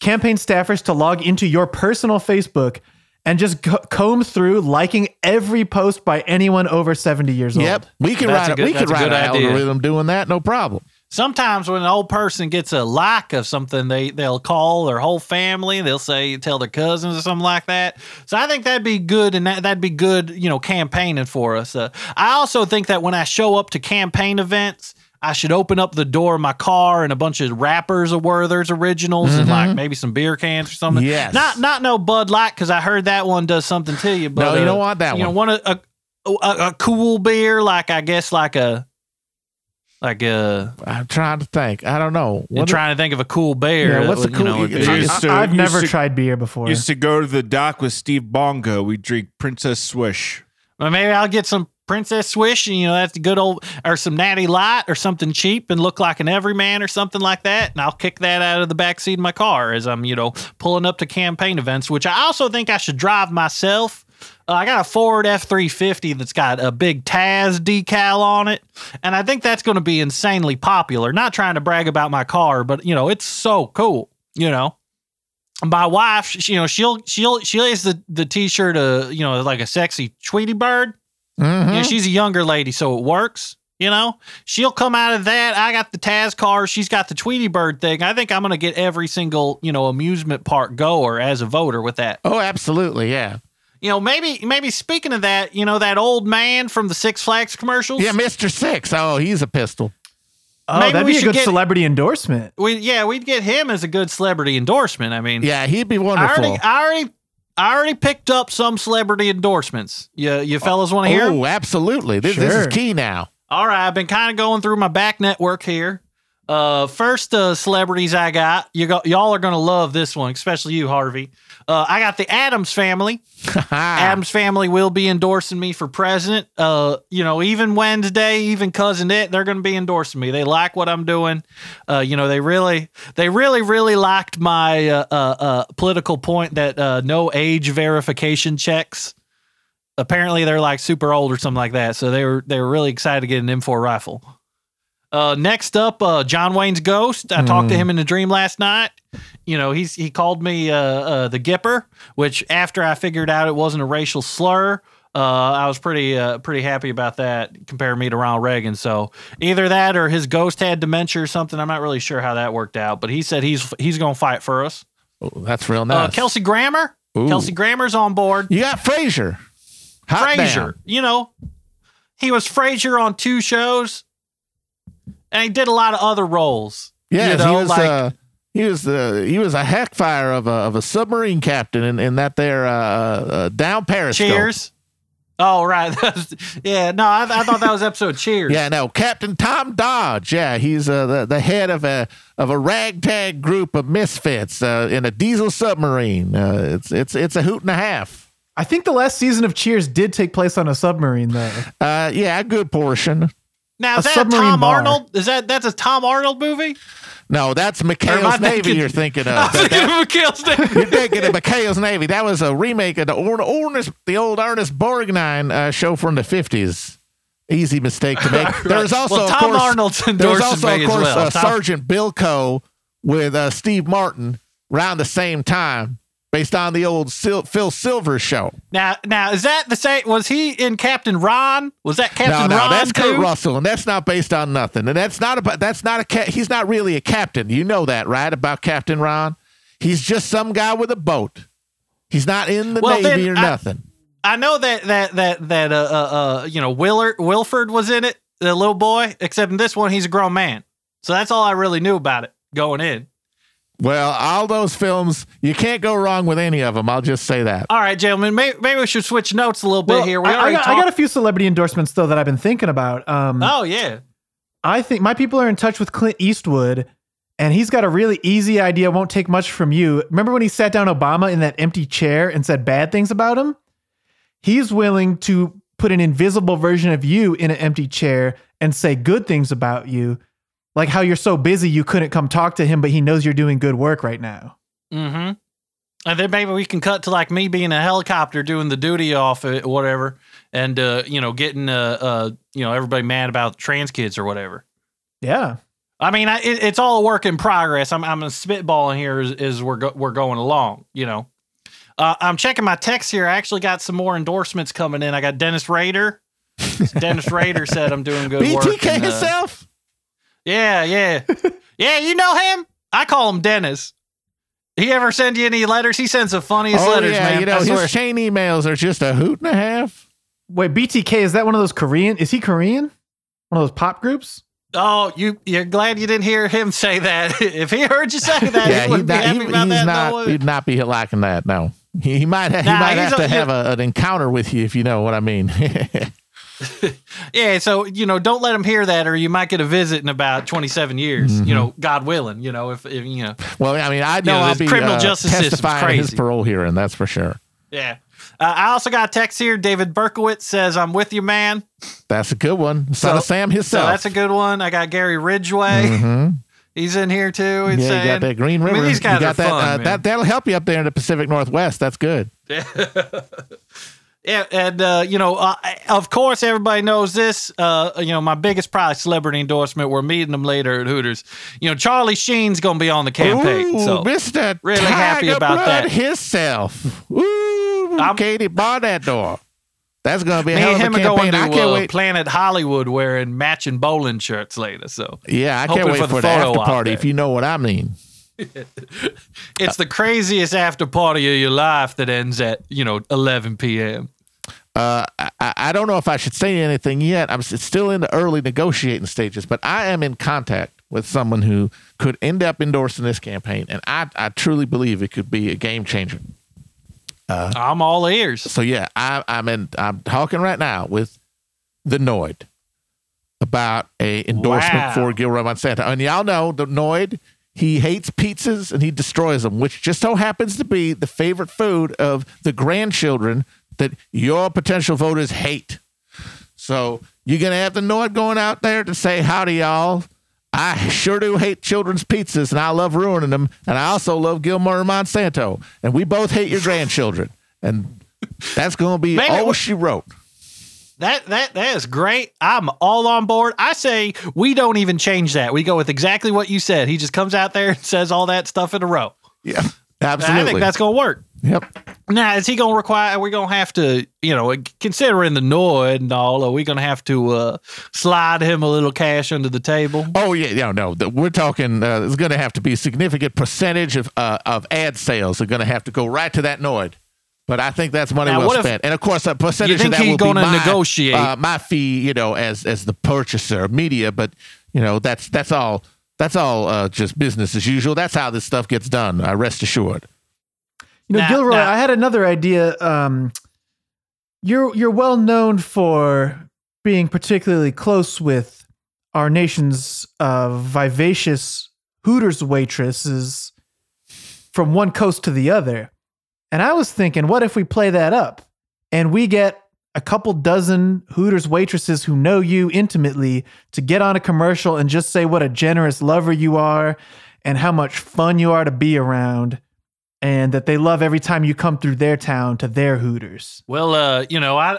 B: campaign staffers to log into your personal Facebook and just co- comb through liking every post by anyone over 70 years old.
D: Yep, we can
E: That's
D: write
E: a
D: a,
E: good-
D: we could
E: that's a
D: write
E: good
D: an
E: idea.
D: algorithm doing that, no problem.
E: Sometimes when an old person gets a like of something, they they'll call their whole family. They'll say tell their cousins or something like that. So I think that'd be good, and that that'd be good, you know, campaigning for us. Uh, I also think that when I show up to campaign events. I should open up the door of my car and a bunch of wrappers of Werther's originals and like maybe some beer cans or something.
D: Mm-hmm. Yes.
E: not not no Bud Light because I heard that one does something to you. But
D: No, you
E: uh,
D: don't want that
E: you know,
D: one.
E: want a, a a a cool beer like I guess like a like a
D: I'm trying to think. I don't know.
E: you're
D: What-
E: trying to think of a cool beer.
D: Yeah, what's
E: that
D: a
E: would, you
D: cool-
E: know, would
D: you-
E: be-
C: you I've
B: never
C: to-
B: tried beer before.
C: Used to go to the dock with Steve Bongo. We drink Princess Swish.
E: Well, maybe I'll get some Princess Swish, and you know that's the good old, or some Natty Light, or something cheap and look like an everyman, or something like that. And I'll kick that out of the back seat of my car as I'm, you know, pulling up to campaign events. Which I also think I should drive myself. Uh, I got a Ford F three fifty that's got a big Taz decal on it, and I think that's going to be insanely popular. Not trying to brag about my car, but you know, it's so cool. You know, my wife, she, you know, she'll she'll she lays the the t-shirt, uh, you know, like a sexy Tweety bird.
D: Mhm.
E: You know, she's a younger lady, so it works. You know, she'll come out of that. I got the Taz car. She's got the Tweety Bird thing. I think I'm going to get every single, you know, amusement park goer as a voter with that.
D: Oh, absolutely. Yeah.
E: You know, maybe, maybe speaking of that, you know, that old man from the Six Flags commercials.
D: Yeah, Mr. Six. Oh, he's a pistol.
B: oh,
E: maybe
B: that'd
E: we
B: be a
E: should
B: good
E: get-
B: celebrity endorsement.
E: We, yeah, we'd get him as a good celebrity endorsement. I mean,
D: Yeah, he'd be
E: I
D: wonderful.
E: already, I already, I already picked up some celebrity endorsements. You, you fellas want to hear?
D: oh, absolutely. This, this is
B: Sure.
D: key now.
E: All right, I've been kind of going through my back network here. Uh, first uh, celebrities I got, you got y'all are gonna love this one, especially you, Harvey. Uh, I got the Addams family. Addams family will be endorsing me for president. Uh, you know, even Wednesday, even cousin Itt, they're gonna be endorsing me. They like what I'm doing. Uh, you know, they really, they really, really liked my uh, uh, uh, political point that uh, no age verification checks apparently they're like super old or something like that. So they were they were really excited to get an M4 rifle. Uh, next up, uh, John Wayne's ghost. I talked to him in a dream last night. You know, he's he called me uh, uh, the Gipper, which after I figured out it wasn't a racial slur, uh, I was pretty uh, pretty happy about that. Comparing me to Ronald Reagan, so either that or his ghost had dementia or something. I'm not really sure how that worked out, but he said he's he's gonna fight for us.
D: Oh, that's real
E: Uh,
D: nice.
E: Kelsey Grammer,
D: Ooh.
E: Kelsey Grammer's on board.
D: You got Frasier. Hot damn.
E: You know, he was Frasier on two shows, and he did a lot of other roles.
D: Yeah,
E: you know,
D: he was.
E: like
D: uh, he was the he was a heck fire of a of a submarine captain in, in that there uh, uh, down Periscope.
E: Cheers. Oh right, yeah. No, I, I thought that was episode Cheers.
D: Yeah, no, Captain Tom Dodge. Yeah, he's uh, the the head of a of a ragtag group of misfits uh, in a diesel submarine. Uh, it's it's it's a hoot and a half.
B: I think the last season of Cheers did take place on a submarine, though.
D: Uh, yeah, a good portion.
E: Now is that Tom
B: bar.
E: Arnold? Is that that's a Tom Arnold movie?
D: No, that's McHale's Navy
E: thinking-
D: you're thinking of.
E: I was thinking of McHale's name.
D: You're thinking of McHale's Navy. That was a remake of the or- the old Ernest Borgnine uh, show from the fifties. Easy mistake to make. There's also,
E: Well,
D: of
E: Tom
D: course,
E: Arnold's
D: there's also, of course,
E: well.
D: uh, Sergeant Bilko with uh, Steve Martin around the same time, based on the old Sil- Phil Silvers show.
E: Now, now is that the same? Was he in Captain Ron? Was that
D: No,
E: Captain
D: no,
E: Ron
D: that's Kurt? Russell, and that's not based on nothing. And that's not about. That's not a. Ca- he's not really a captain. You know that, right? About Captain Ron. He's just some guy with a boat. He's not in the
E: Well,
D: Navy or
E: I-
D: nothing.
E: I know that that that that uh uh, uh you know Willard Wilford was in it, the little boy. Except in this one, he's a grown man. So that's all I really knew about it going in.
D: Well, all those films, you can't go wrong with any of them. I'll just say that.
E: All right, gentlemen, maybe, maybe we should switch notes a little bit
B: Well,
E: here. We
B: I, I
E: already
B: got, I got a few celebrity endorsements though that I've been thinking about. Um,
E: Oh yeah,
B: I think my people are in touch with Clint Eastwood, and he's got a really easy idea. Won't take much from you. Remember when he sat down Obama in that empty chair and said bad things about him? He's willing to put an invisible version of you in an empty chair and say good things about you, like how you're so busy you couldn't come talk to him, but he knows you're doing good work right now.
E: mm-hmm. And then maybe we can cut to like me being a helicopter doing the duty off it, whatever, and uh, you know, getting uh, uh, you know, everybody mad about trans kids or whatever.
B: Yeah.
E: I mean, I, it, it's all a work in progress. I'm I'm spitballing here as, as we're go, we're going along. You know, uh, I'm checking my text here. I actually got some more endorsements coming in. I got Dennis Rader. Dennis Rader said I'm doing good work.
D: BTK
E: uh,
D: himself.
E: Yeah, yeah, yeah. You know him? I call him Dennis. He ever send you any letters? He sends the funniest
D: Oh
E: letters,
D: yeah,
E: man.
D: you know his chain emails are just a hoot and a half.
B: Wait, BTK, is that one of those Korean? Is he Korean? One of those pop groups?
E: Oh, you you're glad you didn't hear him say that. if he heard you say that,
D: Yeah,
E: he
D: he,
E: wouldn't be happy
D: he-
E: about
D: he's
E: that.
D: not.
E: no
D: he'd not be liking that. No, he, he might. Ha- he might
E: he's
D: have to have a, an encounter with you if you know what I mean.
E: Yeah, so you know, don't let him hear that, or you might get a visit in about twenty-seven years.
D: Mm-hmm.
E: You know, God willing. You know, if, if you know,
D: well, I mean, I know
E: know,
D: I'll be
E: criminal
D: uh,
E: justice
D: testifying at his parole hearing. That's for sure.
E: yeah. Uh, I also got a text here. David Berkowitz says, "I'm with you, man."
D: That's a good one. Son
E: So-
D: of Sam
E: So
D: himself.
E: that's a good one. I got Gary Ridgway.
D: Mhm.
E: He's in here too. He's
D: Yeah,
E: saying,
D: you got that Green
E: I
D: River.
E: mean, these guys
D: you got
E: are
D: that,
E: fun,
D: uh, that that'll help you up there in the Pacific Northwest. That's good.
E: Yeah, and uh, you know, uh, of course, everybody knows this. Uh, you know, my biggest probably celebrity endorsement. We're meeting them later at Hooters. You know, Charlie Sheen's gonna be on the campaign.
D: Ooh,
E: so
D: Mr.
E: really happy about
D: Blood
E: that.
D: himself. Ooh,
E: I'm-
D: Katie, bar that door. That's gonna be a hell of
E: him
D: a campaign.
E: to
D: I can't
E: uh,
D: wait.
E: Planet Hollywood wearing matching bowling shirts later. So
D: Yeah, I can't wait
E: for
D: for
E: the
D: the, after party. If you know what I mean.
E: it's the craziest after party of your life that ends at you know 11 p.m.
D: Uh, I, I don't know if I should say anything yet. I'm still in the early negotiating stages, but I am in contact with someone who could end up endorsing this campaign, and I, I truly believe it could be a game changer.
E: I'm all ears.
D: So yeah, I, I'm in. I'm talking right now with the Noid about a endorsement
E: Wow.
D: for Gilroy Monsanto, and y'all know the Noid. He hates pizzas and he destroys them, which just so happens to be the favorite food of the grandchildren that your potential voters hate. So you're gonna have the Noid going out there to say howdy, y'all. I sure do hate children's pizzas, and I love ruining them. And I also love Gilmore and Monsanto, and we both hate your grandchildren. And that's going to be
E: Maybe
D: all she wrote.
E: That that that is great. I'm all on board. I say we don't even change that. We go with exactly what you said. He just comes out there and says all that stuff in a row.
D: Yeah, absolutely.
E: I think that's gonna work.
D: yep.
E: Now, is he gonna require? Are we gonna have to, you know, considering the Noid and all? Are we gonna have to uh, slide him a little cash under the table?
D: Oh yeah, no, no. the- We're talking. Uh, there's going to have to be a significant percentage of uh, of ad sales are going to have to go right to that Noid. But I think that's money
E: Now,
D: well
E: if-
D: spent. and of course, a percentage of that will be my,
E: negotiate?
D: uh, my fee. You know, as as the purchaser of media. But you know, that's that's all. That's all uh, just business as usual. That's how this stuff gets done. I rest assured.
B: You know,
E: Now-
B: Gilroy,
E: now-
B: I had another idea. Um, you're you're well known for being particularly close with our nation's uh, vivacious Hooters waitresses from one coast to the other. And I was thinking, what if we play that up and we get a couple dozen Hooters waitresses who know you intimately to get on a commercial and just say what a generous lover you are and how much fun you are to be around and that they love every time you come through their town to their Hooters.
E: Well, uh, you know, I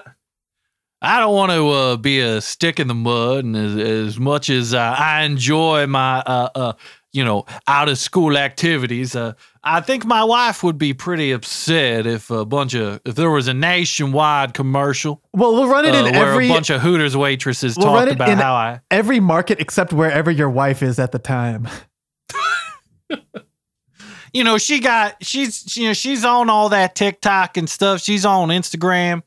E: I don't want to uh, be a stick in the mud, and as, as much as uh, I enjoy my uh, uh, you know out of school activities, uh, I think my wife would be pretty upset if a bunch of if there was a nationwide commercial
B: Well, we'll run it
E: uh,
B: in
E: where
B: every
E: a bunch of Hooters waitresses
B: We'll
E: talked about how I
B: every market except wherever your wife is at the time.
E: you know, she got she's you know she's on all that TikTok and stuff. She's on Instagram,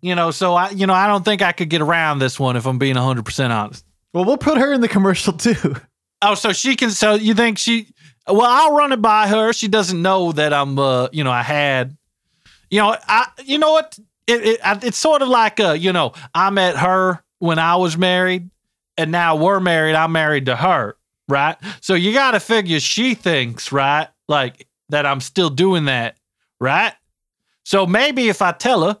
E: you know. So I you know I don't think I could get around this one if I'm being 100 percent honest.
B: Well, we'll put her in the commercial too.
E: Oh, so she can. So you think she? Well, I'll run it by her. She doesn't know that I'm. Uh, you know, I had. You know, I. You know what? It, it I- it's sort of like uh, you know, I met her when I was married, and now we're married. I'm married to her, right? So you got to figure she thinks, right, like that I'm still doing that, right? So maybe if I tell her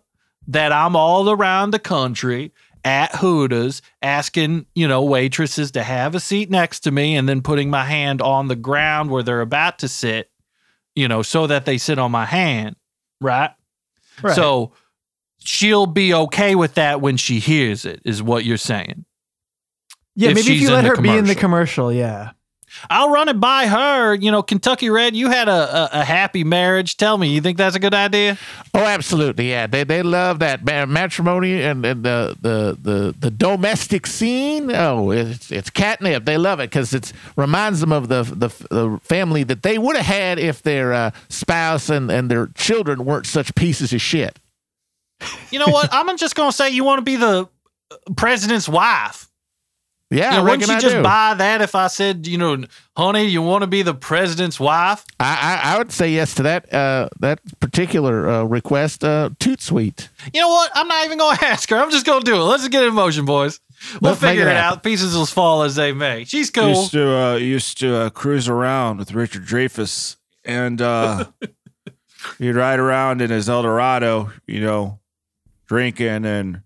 E: that I'm all around the country at Hooters asking, you know, waitresses to have a seat next to me and then putting my hand on the ground where they're about to sit, you know, so that they sit on my hand, right?
B: Right.
E: So she'll be okay with that when she hears it, is what you're saying.
B: Yeah,
E: If
B: maybe if you let her be in the
E: commercial.
B: commercial, yeah.
E: I'll run it by her. You know, Kentucky Red, you had a, a, a happy marriage. Tell me, you think that's a good idea?
D: Oh, absolutely, yeah. They they love that matrimony and, and the, the the the domestic scene. Oh, it's it's catnip. They love it because it reminds them of the, the the family that they would have had if their uh, spouse and and their children weren't such pieces of shit.
E: You know what? I'm just going to say you want to be the uh, president's wife.
D: Yeah,
E: You know, wouldn't you
D: I
E: just
D: do.
E: buy that if I said, you know, honey, you want to be the president's wife?
D: I, I I would say yes to that uh, that particular uh, request. Uh, toot sweet.
E: You know what? I'm not even going to ask her. I'm just going to do it. Let's just get in motion, boys. We'll
D: Let's
E: figure
D: it
E: it out. Pieces will fall as they may. She's cool.
C: Used to uh, used to uh, cruise around with Richard Dreyfuss, and uh, he'd ride around in his Eldorado, you know, drinking and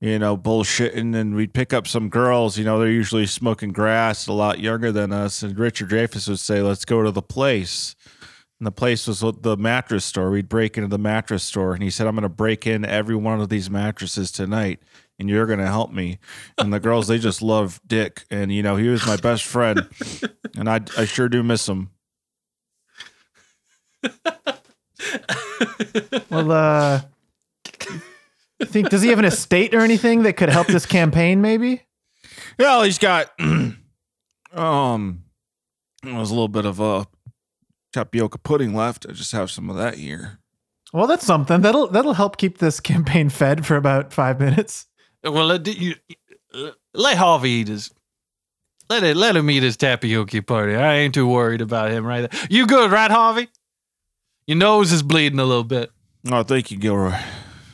C: you know bullshitting, and we'd pick up some girls. You know, they're usually smoking grass, a lot younger than us. And Richard Dreyfuss would say, "Let's go to the place." And the place was the mattress store. We'd break into the mattress store, and he said, "I'm going to break in every one of these mattresses tonight." and you're gonna help me. And the girls, they just love Dick, and you know he was my best friend, and I I sure do miss him.
B: Well, uh, think does he have an estate or anything that could help this campaign? Maybe.
C: Well, he's got um, there's a little bit of a tapioca pudding left. I just have some of that here.
B: Well, that's something that'll that'll help keep this campaign fed for about five minutes.
E: Well, let, you, let Harvey eat his. Let it. Let him eat his tapioca party. I ain't too worried about him right there. You good, right, Harvey? Your nose is bleeding a little bit.
C: Oh, thank you, Gilroy.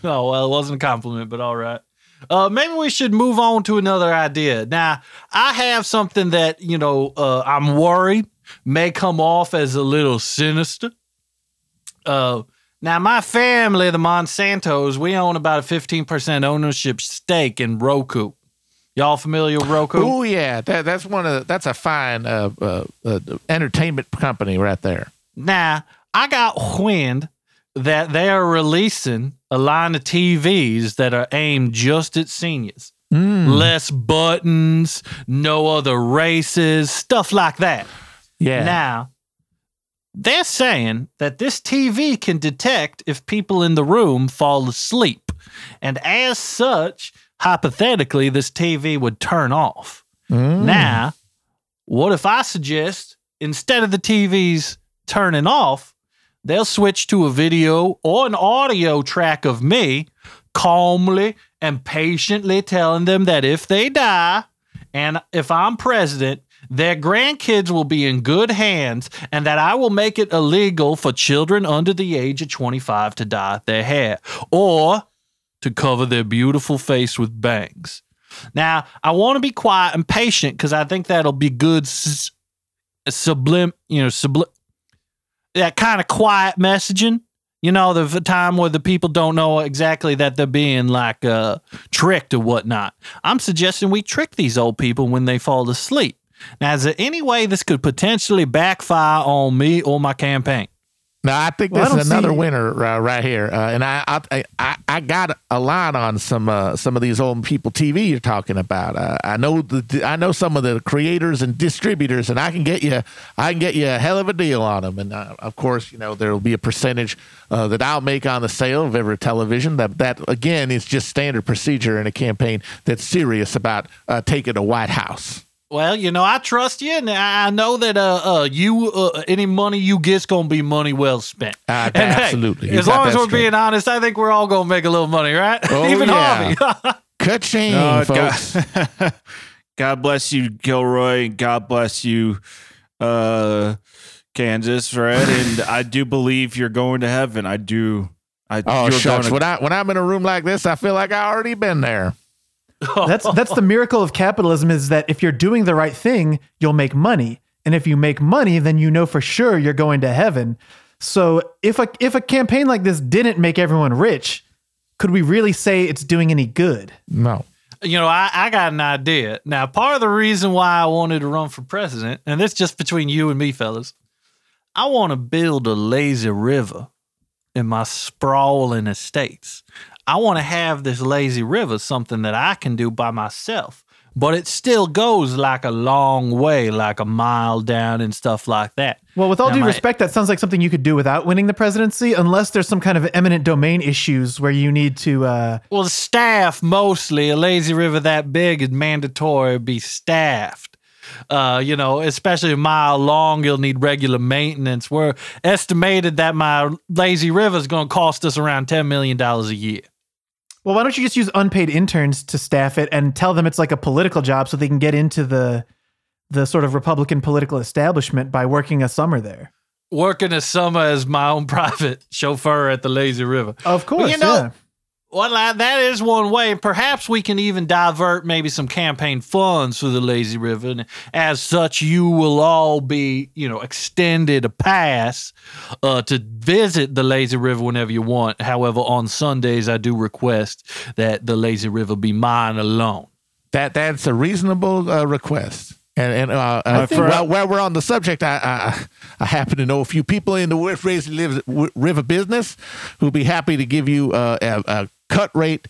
E: Oh well, it wasn't a compliment, but all right. Uh, maybe we should move on to another idea. Now, I have something that you know uh, I'm worried may come off as a little sinister. Uh, now, my family, the Monsantos, we own about a 15% ownership stake in Roku. Y'all familiar with Roku?
D: Oh yeah, that, that's one of the, that's a fine uh, uh, uh, entertainment company right there.
E: Now, I got wind that they are releasing a line of TVs that are aimed just at seniors. Mm. Less buttons, no other races, stuff like that.
D: Yeah.
E: Now, they're saying that this TV can detect if people in the room fall asleep. And as such, hypothetically, this TV would turn off. Mm. Now, what if I suggest instead of the TVs turning off, they'll switch to a video or an audio track of me calmly and patiently telling them that if they die and if I'm president, their grandkids will be in good hands and that I will make it illegal for children under the age of 25 to dye their hair or to cover their beautiful face with bangs. Now, I want to be quiet and patient because I think that'll be good sublim, you know, sublim, that kind of quiet messaging, You know, the time where the people don't know exactly that they're being like uh, tricked or whatnot. I'm suggesting we trick these old people when they fall asleep. Now, is there any way this could potentially backfire on me or my campaign?
D: Now I think
B: Well, I
D: this is another
B: see-
D: winner uh, right here, uh, and I, I I I got a line on some uh, some of these old people TV you're talking about. Uh, I know the I know some of the creators and distributors, and I can get you I can get you a hell of a deal on them. And uh, of course, you know there will be a percentage uh, that I'll make on the sale of every television. That that again is just standard procedure in a campaign that's serious about uh, taking the White House.
E: Well, you know, I trust you, and I I know that uh, uh, you uh, any money you get's gonna be money well spent.
D: Uh,
E: And,
D: absolutely. You
E: as long as we're
D: straight.
E: being honest, I think we're all gonna make a little money, right?
D: Oh,
E: Even
D: yeah.
E: Harvey.
D: Cut chain,
C: Oh,
D: folks.
C: God. God bless you, Gilroy. and God bless you, uh, Kansas, right? and I do believe you're going to heaven. I do. I,
D: Oh
C: you're
D: shucks!
C: going
D: When I when I'm in a room like this, I feel like I already been there.
B: That's that's the miracle of capitalism is that if you're doing the right thing, you'll make money. And if you make money, then you know for sure you're going to heaven. So if a if a campaign like this didn't make everyone rich, could we really say it's doing any good?
D: No.
E: you know, I, I got an idea. Now, part of the reason why I wanted to run for president, and this just between you and me, fellas, I want to build a lazy river in my sprawling estates. I want to have this lazy river something that I can do by myself, but it still goes like a long way, like a mile down and stuff like that.
B: Well, with all
E: Now,
B: due
E: my-
B: respect, that sounds like something you could do without winning the presidency, unless there's some kind of eminent domain issues where you need to. Uh,
E: Well, staff mostly a lazy river that big is mandatory to be staffed. Uh, you know, especially a mile long, you'll need regular maintenance. We're estimated that my lazy river is going to cost us around ten million dollars a year.
B: Well, why don't you just use unpaid interns to staff it and tell them it's like a political job so they can get into the the sort of Republican political establishment by working a summer there?
E: Working a summer as my own private chauffeur at the lazy river.
B: Of course,
E: you know,
B: yeah.
E: Well, that that is one way. Perhaps we can even divert maybe some campaign funds for the lazy river, and as such, you will all be, you know, extended a pass uh, to visit the lazy river whenever you want. However, on Sundays, I do request that the lazy river be mine alone.
D: That that's a reasonable uh, request. And and uh, I think
C: friend-
D: while, while we're on the subject, I, I I happen to know a few people in the West Raising River business who'd be happy to give you uh, a, a cut rate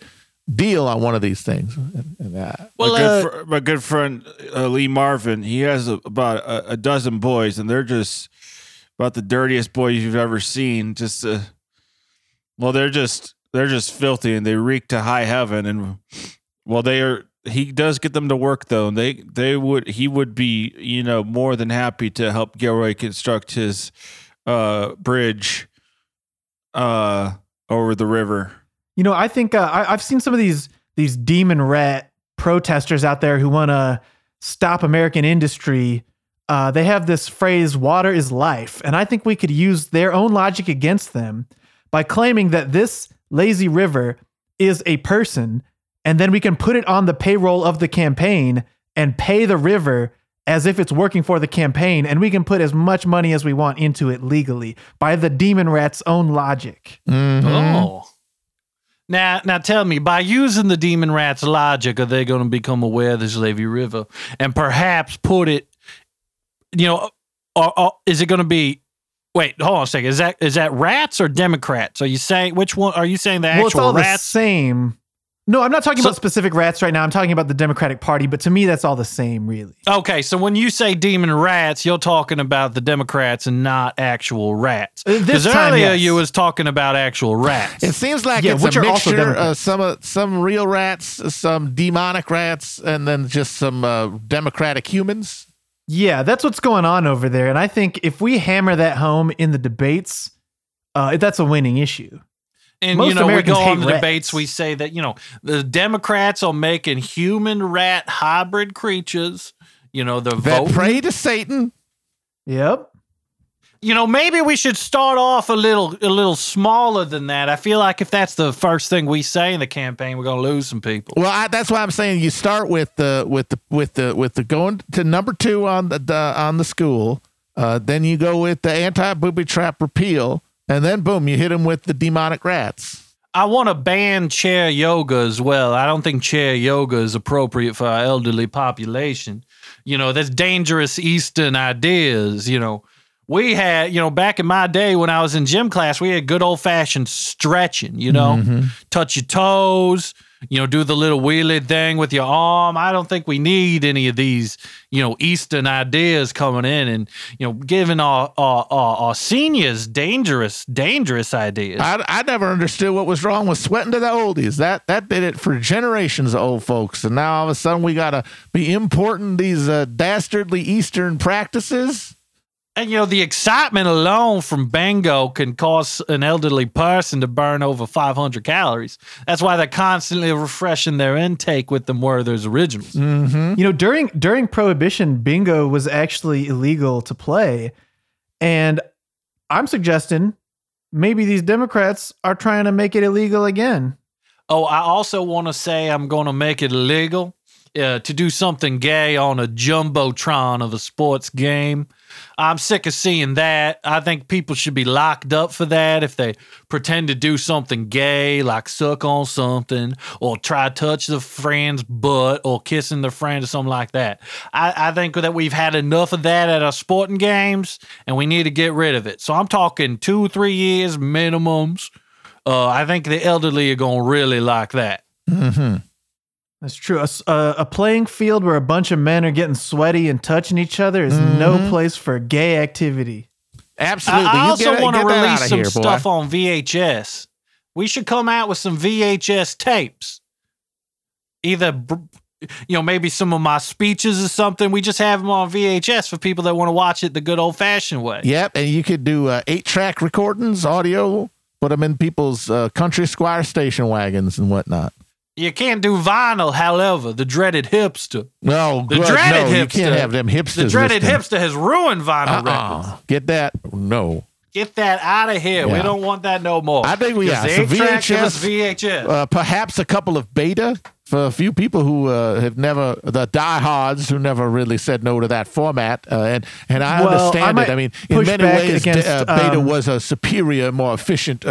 D: deal on one of these things. And, and, uh,
E: Well,
C: my, good
E: uh,
C: fr- my good friend uh, Lee Marvin, he has a, about a, a dozen boys, and they're just about the dirtiest boys you've ever seen. Just, uh, well, they're just they're just filthy, and they reek to high heaven. And well, they are. He does get them to work though, and they they would he would be you know more than happy to help Gilroy construct his uh, bridge uh, over the river.
B: You know, I think uh, I, I've seen some of these these demon rat protesters out there who want to stop American industry. Uh, they have this phrase "water is life," and I think we could use their own logic against them by claiming that this lazy river is a person, and then we can put it on the payroll of the campaign and pay the river as if it's working for the campaign, and we can put as much money as we want into it legally by the demon rat's own logic.
E: Oh. Now, now tell me, by using the demon rat's logic, are they going to become aware of this Levy River and perhaps put it, you know, or, or is it going to be? Wait, hold on a second. Is that is that rats or Democrats? Are you saying which one? Are you saying the
B: well, it's
E: actual
B: all the
E: rats?
B: same. No, I'm not talking
E: So-
B: about specific rats right now. I'm talking about the Democratic Party, but to me, that's all the same, really.
E: Okay, so when you say demon rats, you're talking about the Democrats and not actual rats.
B: Uh, this
E: Because
B: time,
E: earlier
B: yes.
E: you was talking about actual rats.
D: It seems like
B: Yeah,
D: it's
B: which
D: a
B: are also
D: mixture. Uh, some uh, some real rats, some demonic rats, and then just some uh, democratic humans.
B: Yeah, that's what's going on over there. And I think if we hammer that home in the debates, uh, that's a winning issue.
E: And
B: Most
E: you know,
B: Americans
E: we go on the
B: rats.
E: debates. We say that you know the Democrats are making human rat hybrid creatures. You know,
D: the
E: vote
D: pray to Satan.
B: Yep.
E: you know, maybe we should start off a little a little smaller than that. I feel like if that's the first thing we say in the campaign, we're going to lose some people.
D: Well, I, that's why I'm saying you start with the with the with the with the going to number two on the, the on the school. Uh, then you go with the anti booby trap repeal. And then boom, you hit them with the demonic rats.
E: I want to ban chair yoga as well. I don't think chair yoga is appropriate for our elderly population. You know, there's dangerous Eastern ideas. You know, we had, you know, back in my day when I was in gym class, we had good old fashioned stretching, you know, mm-hmm. touch your toes, you know, do the little wheelie thing with your arm. I don't think we need any of these, you know, Eastern ideas coming in and, you know, giving our, our, our, our seniors dangerous, dangerous ideas.
D: I, I never understood what was wrong with sweating to the oldies. That that did it for generations of old folks, and now all of a sudden we gotta be importing these uh, dastardly Eastern practices.
E: And you know, the excitement alone from bingo can cause an elderly person to burn over 500 calories. That's why they're constantly refreshing their intake with the Werther's originals.
B: You know, during during Prohibition, bingo was actually illegal to play, and I'm suggesting maybe these Democrats are trying to make it illegal again.
E: Oh, I also want to say I'm going to make it illegal uh, to do something gay on a jumbotron of a sports game. I'm sick of seeing that. I think people should be locked up for that if they pretend to do something gay, like suck on something, or try to touch the friend's butt, or kissing the friend, or something like that. I, I think that we've had enough of that at our sporting games, and we need to get rid of it. So I'm talking two, three years minimums. Uh, I think the elderly are going to really like that.
B: That's true. A playing field where a bunch of men are getting sweaty and touching each other is no place for gay activity.
D: Absolutely.
E: I, I
D: You
E: also
D: get it-
E: want to release some
D: here,
E: stuff on VHS. We should come out with some VHS tapes. Either, you know, maybe some of my speeches or something. We just have them on VHS for people that want to watch it the good old fashioned way.
D: Yep, and you could do uh, eight track recordings, audio, put them in people's uh, country squire station wagons and whatnot.
E: You can't do vinyl, however, the dreaded hipster.
D: No,
E: The
D: good.
E: dreaded
D: no,
E: hipster.
D: you can't have them hipsters.
E: The dreaded
D: listening.
E: hipster has ruined vinyl records.
D: Uh-uh. Get that? No.
E: Get that out of here. We don't want that no more.
D: I think we-
E: Just
D: yeah,
E: the
D: so
E: eight-track, give us
D: VHS,
E: VHS.
D: Uh, perhaps a couple of beta for a few people who uh, have never the diehards who never really said no to that format. Uh, and and I
B: Well,
D: understand
B: might
D: it. I mean, in many ways,
B: against,
D: uh, beta
B: um,
D: was a superior, more efficient.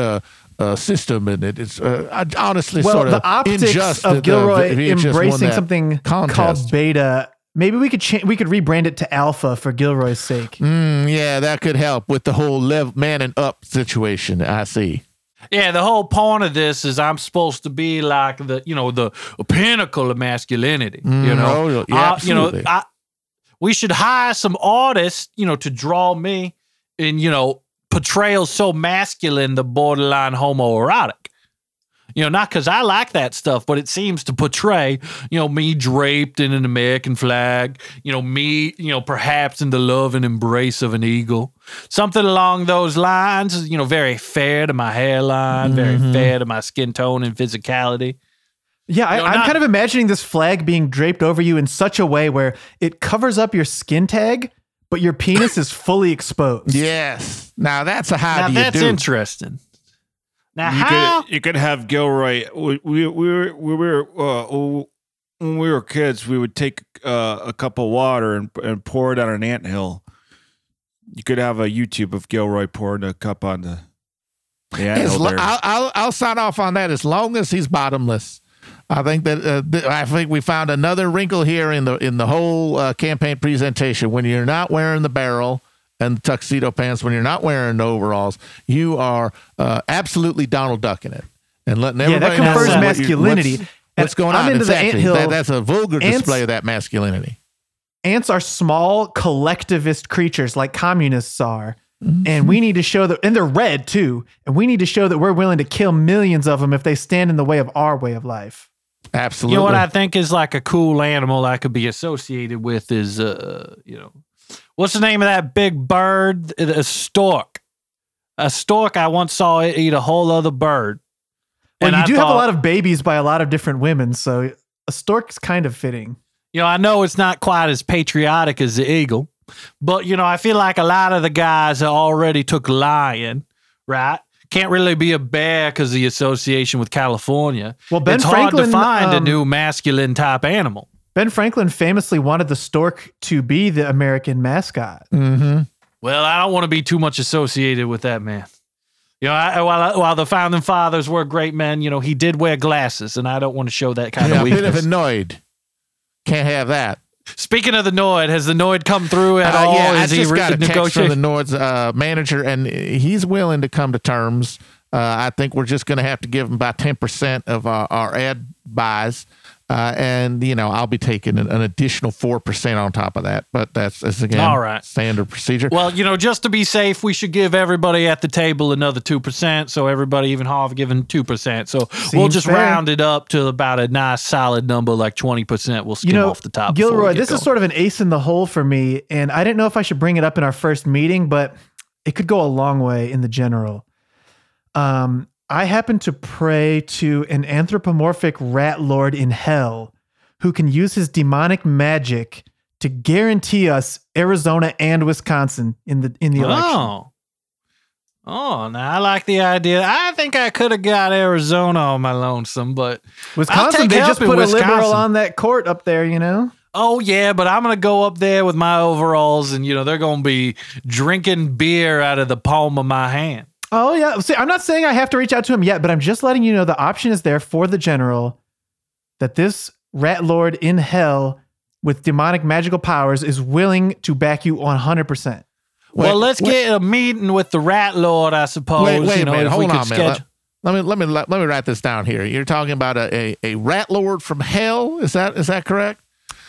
D: Uh, uh, system and it, it's uh, honestly
B: Well,
D: sort of
B: the optics
D: unjust
B: of
D: uh,
B: Gilroy
D: VHS won
B: embracing something
D: contest.
B: called beta. Maybe we could cha- we could rebrand it to alpha for Gilroy's sake.
D: Mm, yeah, that could help with the whole level man and up situation. I see.
E: Yeah, the whole point of this is I'm supposed to be like the, you know, the pinnacle of masculinity. you know,
D: oh, yeah,
E: Uh, you know. I, we should hire some artists, you know, to draw me in, you know, portrayals so masculine, the borderline homoerotic. You know, not because I like that stuff, but it seems to portray, you know, me draped in an American flag, you know, me, you know, perhaps in the love and embrace of an eagle. Something along those lines, you know, very fair to my hairline, very mm-hmm. fair to my skin tone and physicality.
B: Yeah, I,
E: No,
B: I'm
E: not-
B: kind of imagining this flag being draped over you in such a way where it covers up your skin tag, but your penis is fully exposed.
D: Yes. Now that's a how
E: now
D: do you
E: that's
D: do?
E: interesting. Now,
C: You
E: how?
C: could you could have Gilroy. We we, we were we were uh, when we were kids. We would take uh, a cup of water and, and pour it on an anthill. You could have a YouTube of Gilroy pouring a cup on the Yeah,
D: lo- I'll, I'll I'll sign off on that as long as he's bottomless. I think that uh, th- I think we found another wrinkle here in the in the whole uh, campaign presentation. When you're not wearing the barrel and the tuxedo pants, when you're not wearing the overalls, you are uh, absolutely Donald Ducking it and letting
B: Yeah,
D: everybody
B: that
D: know
B: confers masculinity.
D: What's, what's going
B: I'm
D: on? exactly. That- that's a vulgar
B: Ants-
D: display of that masculinity.
B: Ants are small collectivist creatures like communists are.
D: Mm-hmm.
B: And we need to show that, and they're red too. And we need to show that we're willing to kill millions of them if they stand in the way of our way of life.
D: Absolutely.
E: You know what I think is like a cool animal I could be associated with is uh you know what's the name of that big bird? A stork. A stork I once saw it eat a whole other bird.
B: Well,
E: And
B: you
E: I
B: do have a lot of babies by a lot of different women, so a stork's kind of fitting.
E: You know, I know it's not quite as patriotic as the eagle, but you know, I feel like a lot of the guys that already took lion, right? Can't really be a bear because the association with California.
B: Well, Ben
E: it's hard
B: Franklin,
E: to find a
B: um,
E: new masculine type animal.
B: Ben Franklin famously wanted the stork to be the American mascot.
D: Mm-hmm.
E: Well, I don't want to be too much associated with that man. You know, I, while while the founding fathers were great men, you know, he did wear glasses, and I don't want to show that kind
D: Yeah,
E: of
D: a bit of
E: weakness.
D: annoyed. Can't have that.
E: Speaking of the Noid, has the Noid come through at
D: Uh,
E: all?
D: yeah, I
E: Is he
D: just got a text from the Noid's uh, manager, and he's willing to come to terms. Uh, I think we're just going to have to give him about ten percent of our, our ad buys, uh, and you know I'll be taking an, an additional four percent on top of that. But that's, that's again
E: All right.
D: standard procedure.
E: Well, you know, just to be safe, we should give everybody at the table another two percent. So everybody, even Harvey, given two percent. So we'll just
B: fair.
E: round it up to about a nice solid number, like twenty percent. We'll skim
B: you know,
E: off the top.
B: Gilroy, this is sort of an ace in the hole for me, and I didn't know if I should bring it up in our first meeting, but it could go a long way in the general. Um, I happen to pray to an anthropomorphic rat lord in hell who can use his demonic magic to guarantee us Arizona and Wisconsin in the in the oh. election.
E: Oh. Oh, now I like the idea. I think I could have got Arizona on my lonesome, but
B: Wisconsin, they just put a liberal on that court up there, you know.
E: oh yeah, but I'm gonna go up there with my overalls, and you know they're gonna be drinking beer out of the palm of my hand.
B: Oh yeah. See, I'm not saying I have to reach out to him yet, but I'm just letting you know the option is there for the general that this rat lord in hell with demonic magical powers is willing to back you 100%.
E: well, let's
D: wait.
E: get a meeting with the Rat Lord, I suppose.
D: wait, wait
E: you know,
D: a minute. Hold
E: could
D: on, man.
E: schedule-
D: Let, let me let me let, let me write this down here. You're talking about a, a, a rat lord from hell. Is that is that correct?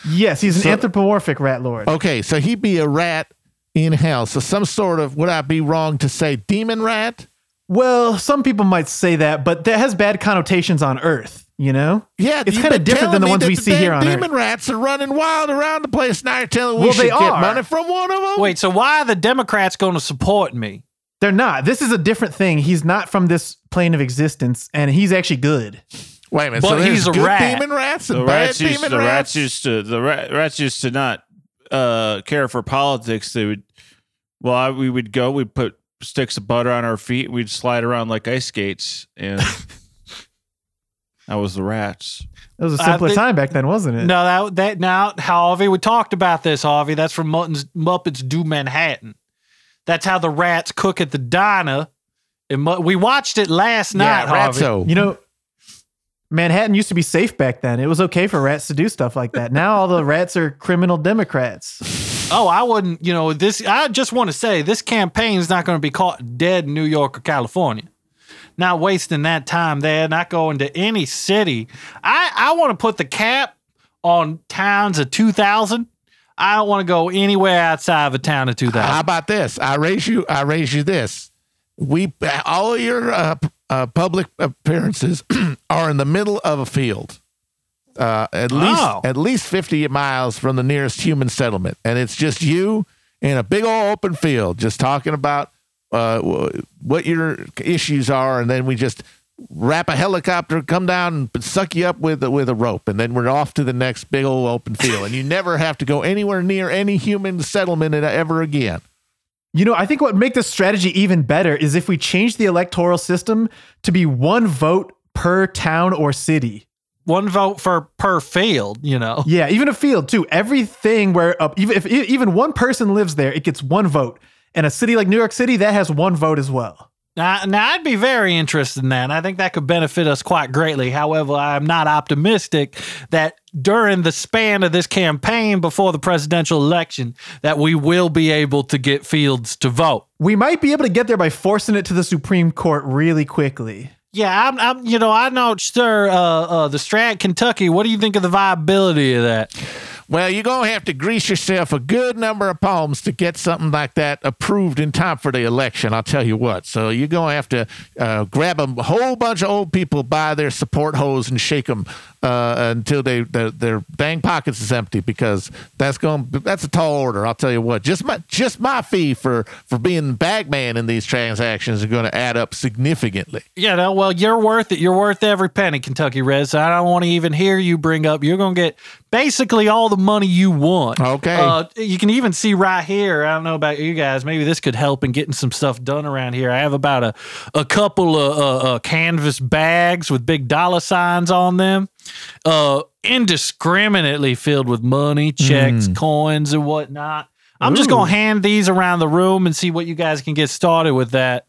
B: Yes, he's an
D: So-
B: anthropomorphic rat lord.
D: Okay, so he'd be a rat in hell. So some sort of would I be wrong to say demon rat?
B: Well, some people might say that, but that has bad connotations on earth, you know?
D: Yeah,
B: It's kinda different than the ones we
D: the
B: see here on
D: Demon
B: Earth.
D: Demon rats are running wild around the place. Now you're telling we
B: Well,
D: should
B: they
D: get money from one of them.
E: Wait, so why are the Democrats going to support me?
B: They're not. This is a different thing. He's not from this plane of existence and he's actually good.
D: wait a minute.
E: But
D: so
E: he's a
D: good
E: rat.
D: demon rats and
C: The
D: bad
C: rats used
D: demon
C: the
D: rats.
C: rats used to the rat, rats used to not uh, care for politics. They would well, I, we would go. We'd put sticks of butter on our feet. We'd slide around like ice skates, and that was the rats.
B: It was a
E: I
B: simpler
E: think-
B: time back then, wasn't it?
E: No, that that now, Harvey, we talked about this, Harvey. That's from Muppets, Muppets Do Manhattan. That's how the rats cook at the diner. And Mu- we watched it last night,
D: yeah,
E: Harvey.
D: ratso.
B: You know, Manhattan used to be safe back then. It was okay for rats to do stuff like that. Now all the rats are criminal Democrats.
E: Oh, I wouldn't. You know this. I just want to say this campaign is not going to be caught dead in New York or California. Not wasting that time there. Not going to any city. I I want to put the cap on towns of two thousand. I don't want to go anywhere outside of a town of two thousand.
D: How about this? I raise you. I raise you this. We all your uh, uh, public appearances are in the middle of a field, uh, at least
E: Oh.
D: at least fifty miles from the nearest human settlement, and it's just you in a big old open field, just talking about uh, what your issues are, and then we just wrap a helicopter, come down and suck you up with with a rope, and then we're off to the next big old open field, and you never have to go anywhere near any human settlement ever again.
B: You know, I think what would make this strategy even better is if we change the electoral system to be one vote per town or city.
E: One vote for per field. You know.
B: Yeah, even a field too. Everything where uh, even if even one person lives there, it gets one vote. And a city like New York City, that has one vote as well.
E: Now, now, I'd be very interested in that. I think that could benefit us quite greatly. However, I'm not optimistic that during the span of this campaign before the presidential election, that we will be able to get Fields to vote.
B: We might be able to get there by forcing it to the Supreme Court really quickly.
E: Yeah, I'm, I'm you know, I'm not sure. Uh, uh, the Strat, Kentucky. What do you think of the viability of that?
D: Well, you're going to have to grease yourself a good number of palms to get something like that approved in time for the election. I'll tell you what. So you're going to have to uh, grab a whole bunch of old people by their support hose and shake them uh, until they their, their dang pockets is empty because that's going that's a tall order. I'll tell you what. Just my just my fee for for being bag man in these transactions are going to add up significantly.
E: Yeah, no, well, you're worth it. You're worth every penny, Kentucky Reds. I don't want to even hear you bring up. You're going to get basically all the money you want.
D: Okay.
E: Uh, you can even see right here. I don't know about you guys. Maybe this could help in getting some stuff done around here. I have about a, a couple of uh, uh, canvas bags with big dollar signs on them, uh, indiscriminately filled with money, checks, coins, and whatnot. I'm just going to hand these around the room and see what you guys can get started with that.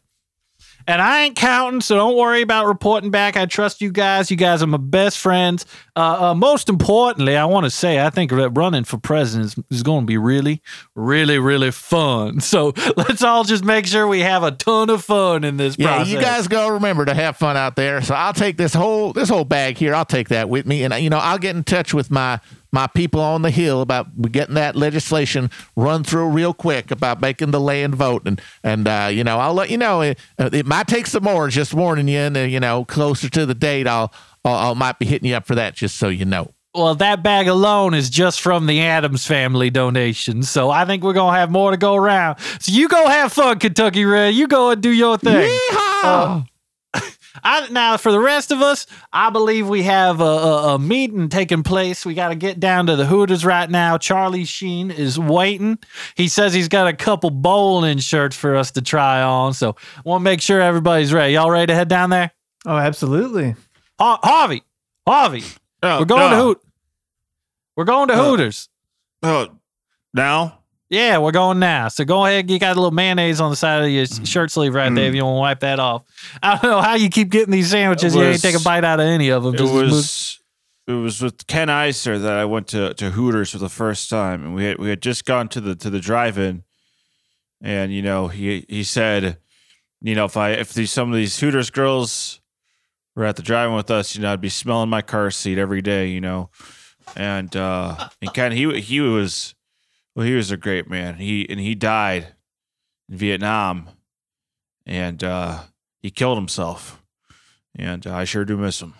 E: And I ain't counting, so don't worry about reporting back. I trust you guys. You guys are my best friends. Uh, uh, most importantly, I want to say I think that running for president is, is going to be really, really, really fun. So let's all just make sure we have a ton of fun in this
D: Yeah,
E: process.
D: you guys go remember to have fun out there. So I'll take this whole this whole bag here. I'll take that with me, and you know I'll get in touch with my my people on the hill about getting that legislation run through real quick about making the land vote, and and uh, you know I'll let you know it, it might take some more. Just warning you, and uh, you know closer to the date, I'll, I'll I might be hitting you up for that, just so you know.
E: Well, that bag alone is just from the Addams family donation. So I think we're going to have more to go around. So you go have fun, Kentucky Red. You go and do your thing.
D: Yeehaw!
E: I, now, for the rest of us, I believe we have a, a, a meeting taking place. We got to get down to the Hooters right now. Charlie Sheen is waiting. He says he's got a couple bowling shirts for us to try on. So want to make sure everybody's ready. Y'all ready to head down there?
B: Oh, absolutely.
E: Ha- Harvey, Harvey,
C: Oh,
E: we're going to. Hoot. We're going to
C: Uh,
E: Hooters.
C: Oh, now?
E: Yeah, we're going now. So go ahead. You got a little mayonnaise on the side of your shirt sleeve right there. If you want to wipe that off. I don't know how you keep getting these sandwiches.
C: It
E: you ain't take a bite out of any of them.
C: It was it was with Ken Iser that I went to, to Hooters for the first time, and we had we had just gone to the to the drive-in, and you know he he said, you know if I if these some of these Hooters girls were at the drive-in with us, you know I'd be smelling my car seat every day, you know, and uh and Ken he he was well he was a great man he and he died in Vietnam, and uh he killed himself, and uh, I sure do miss him.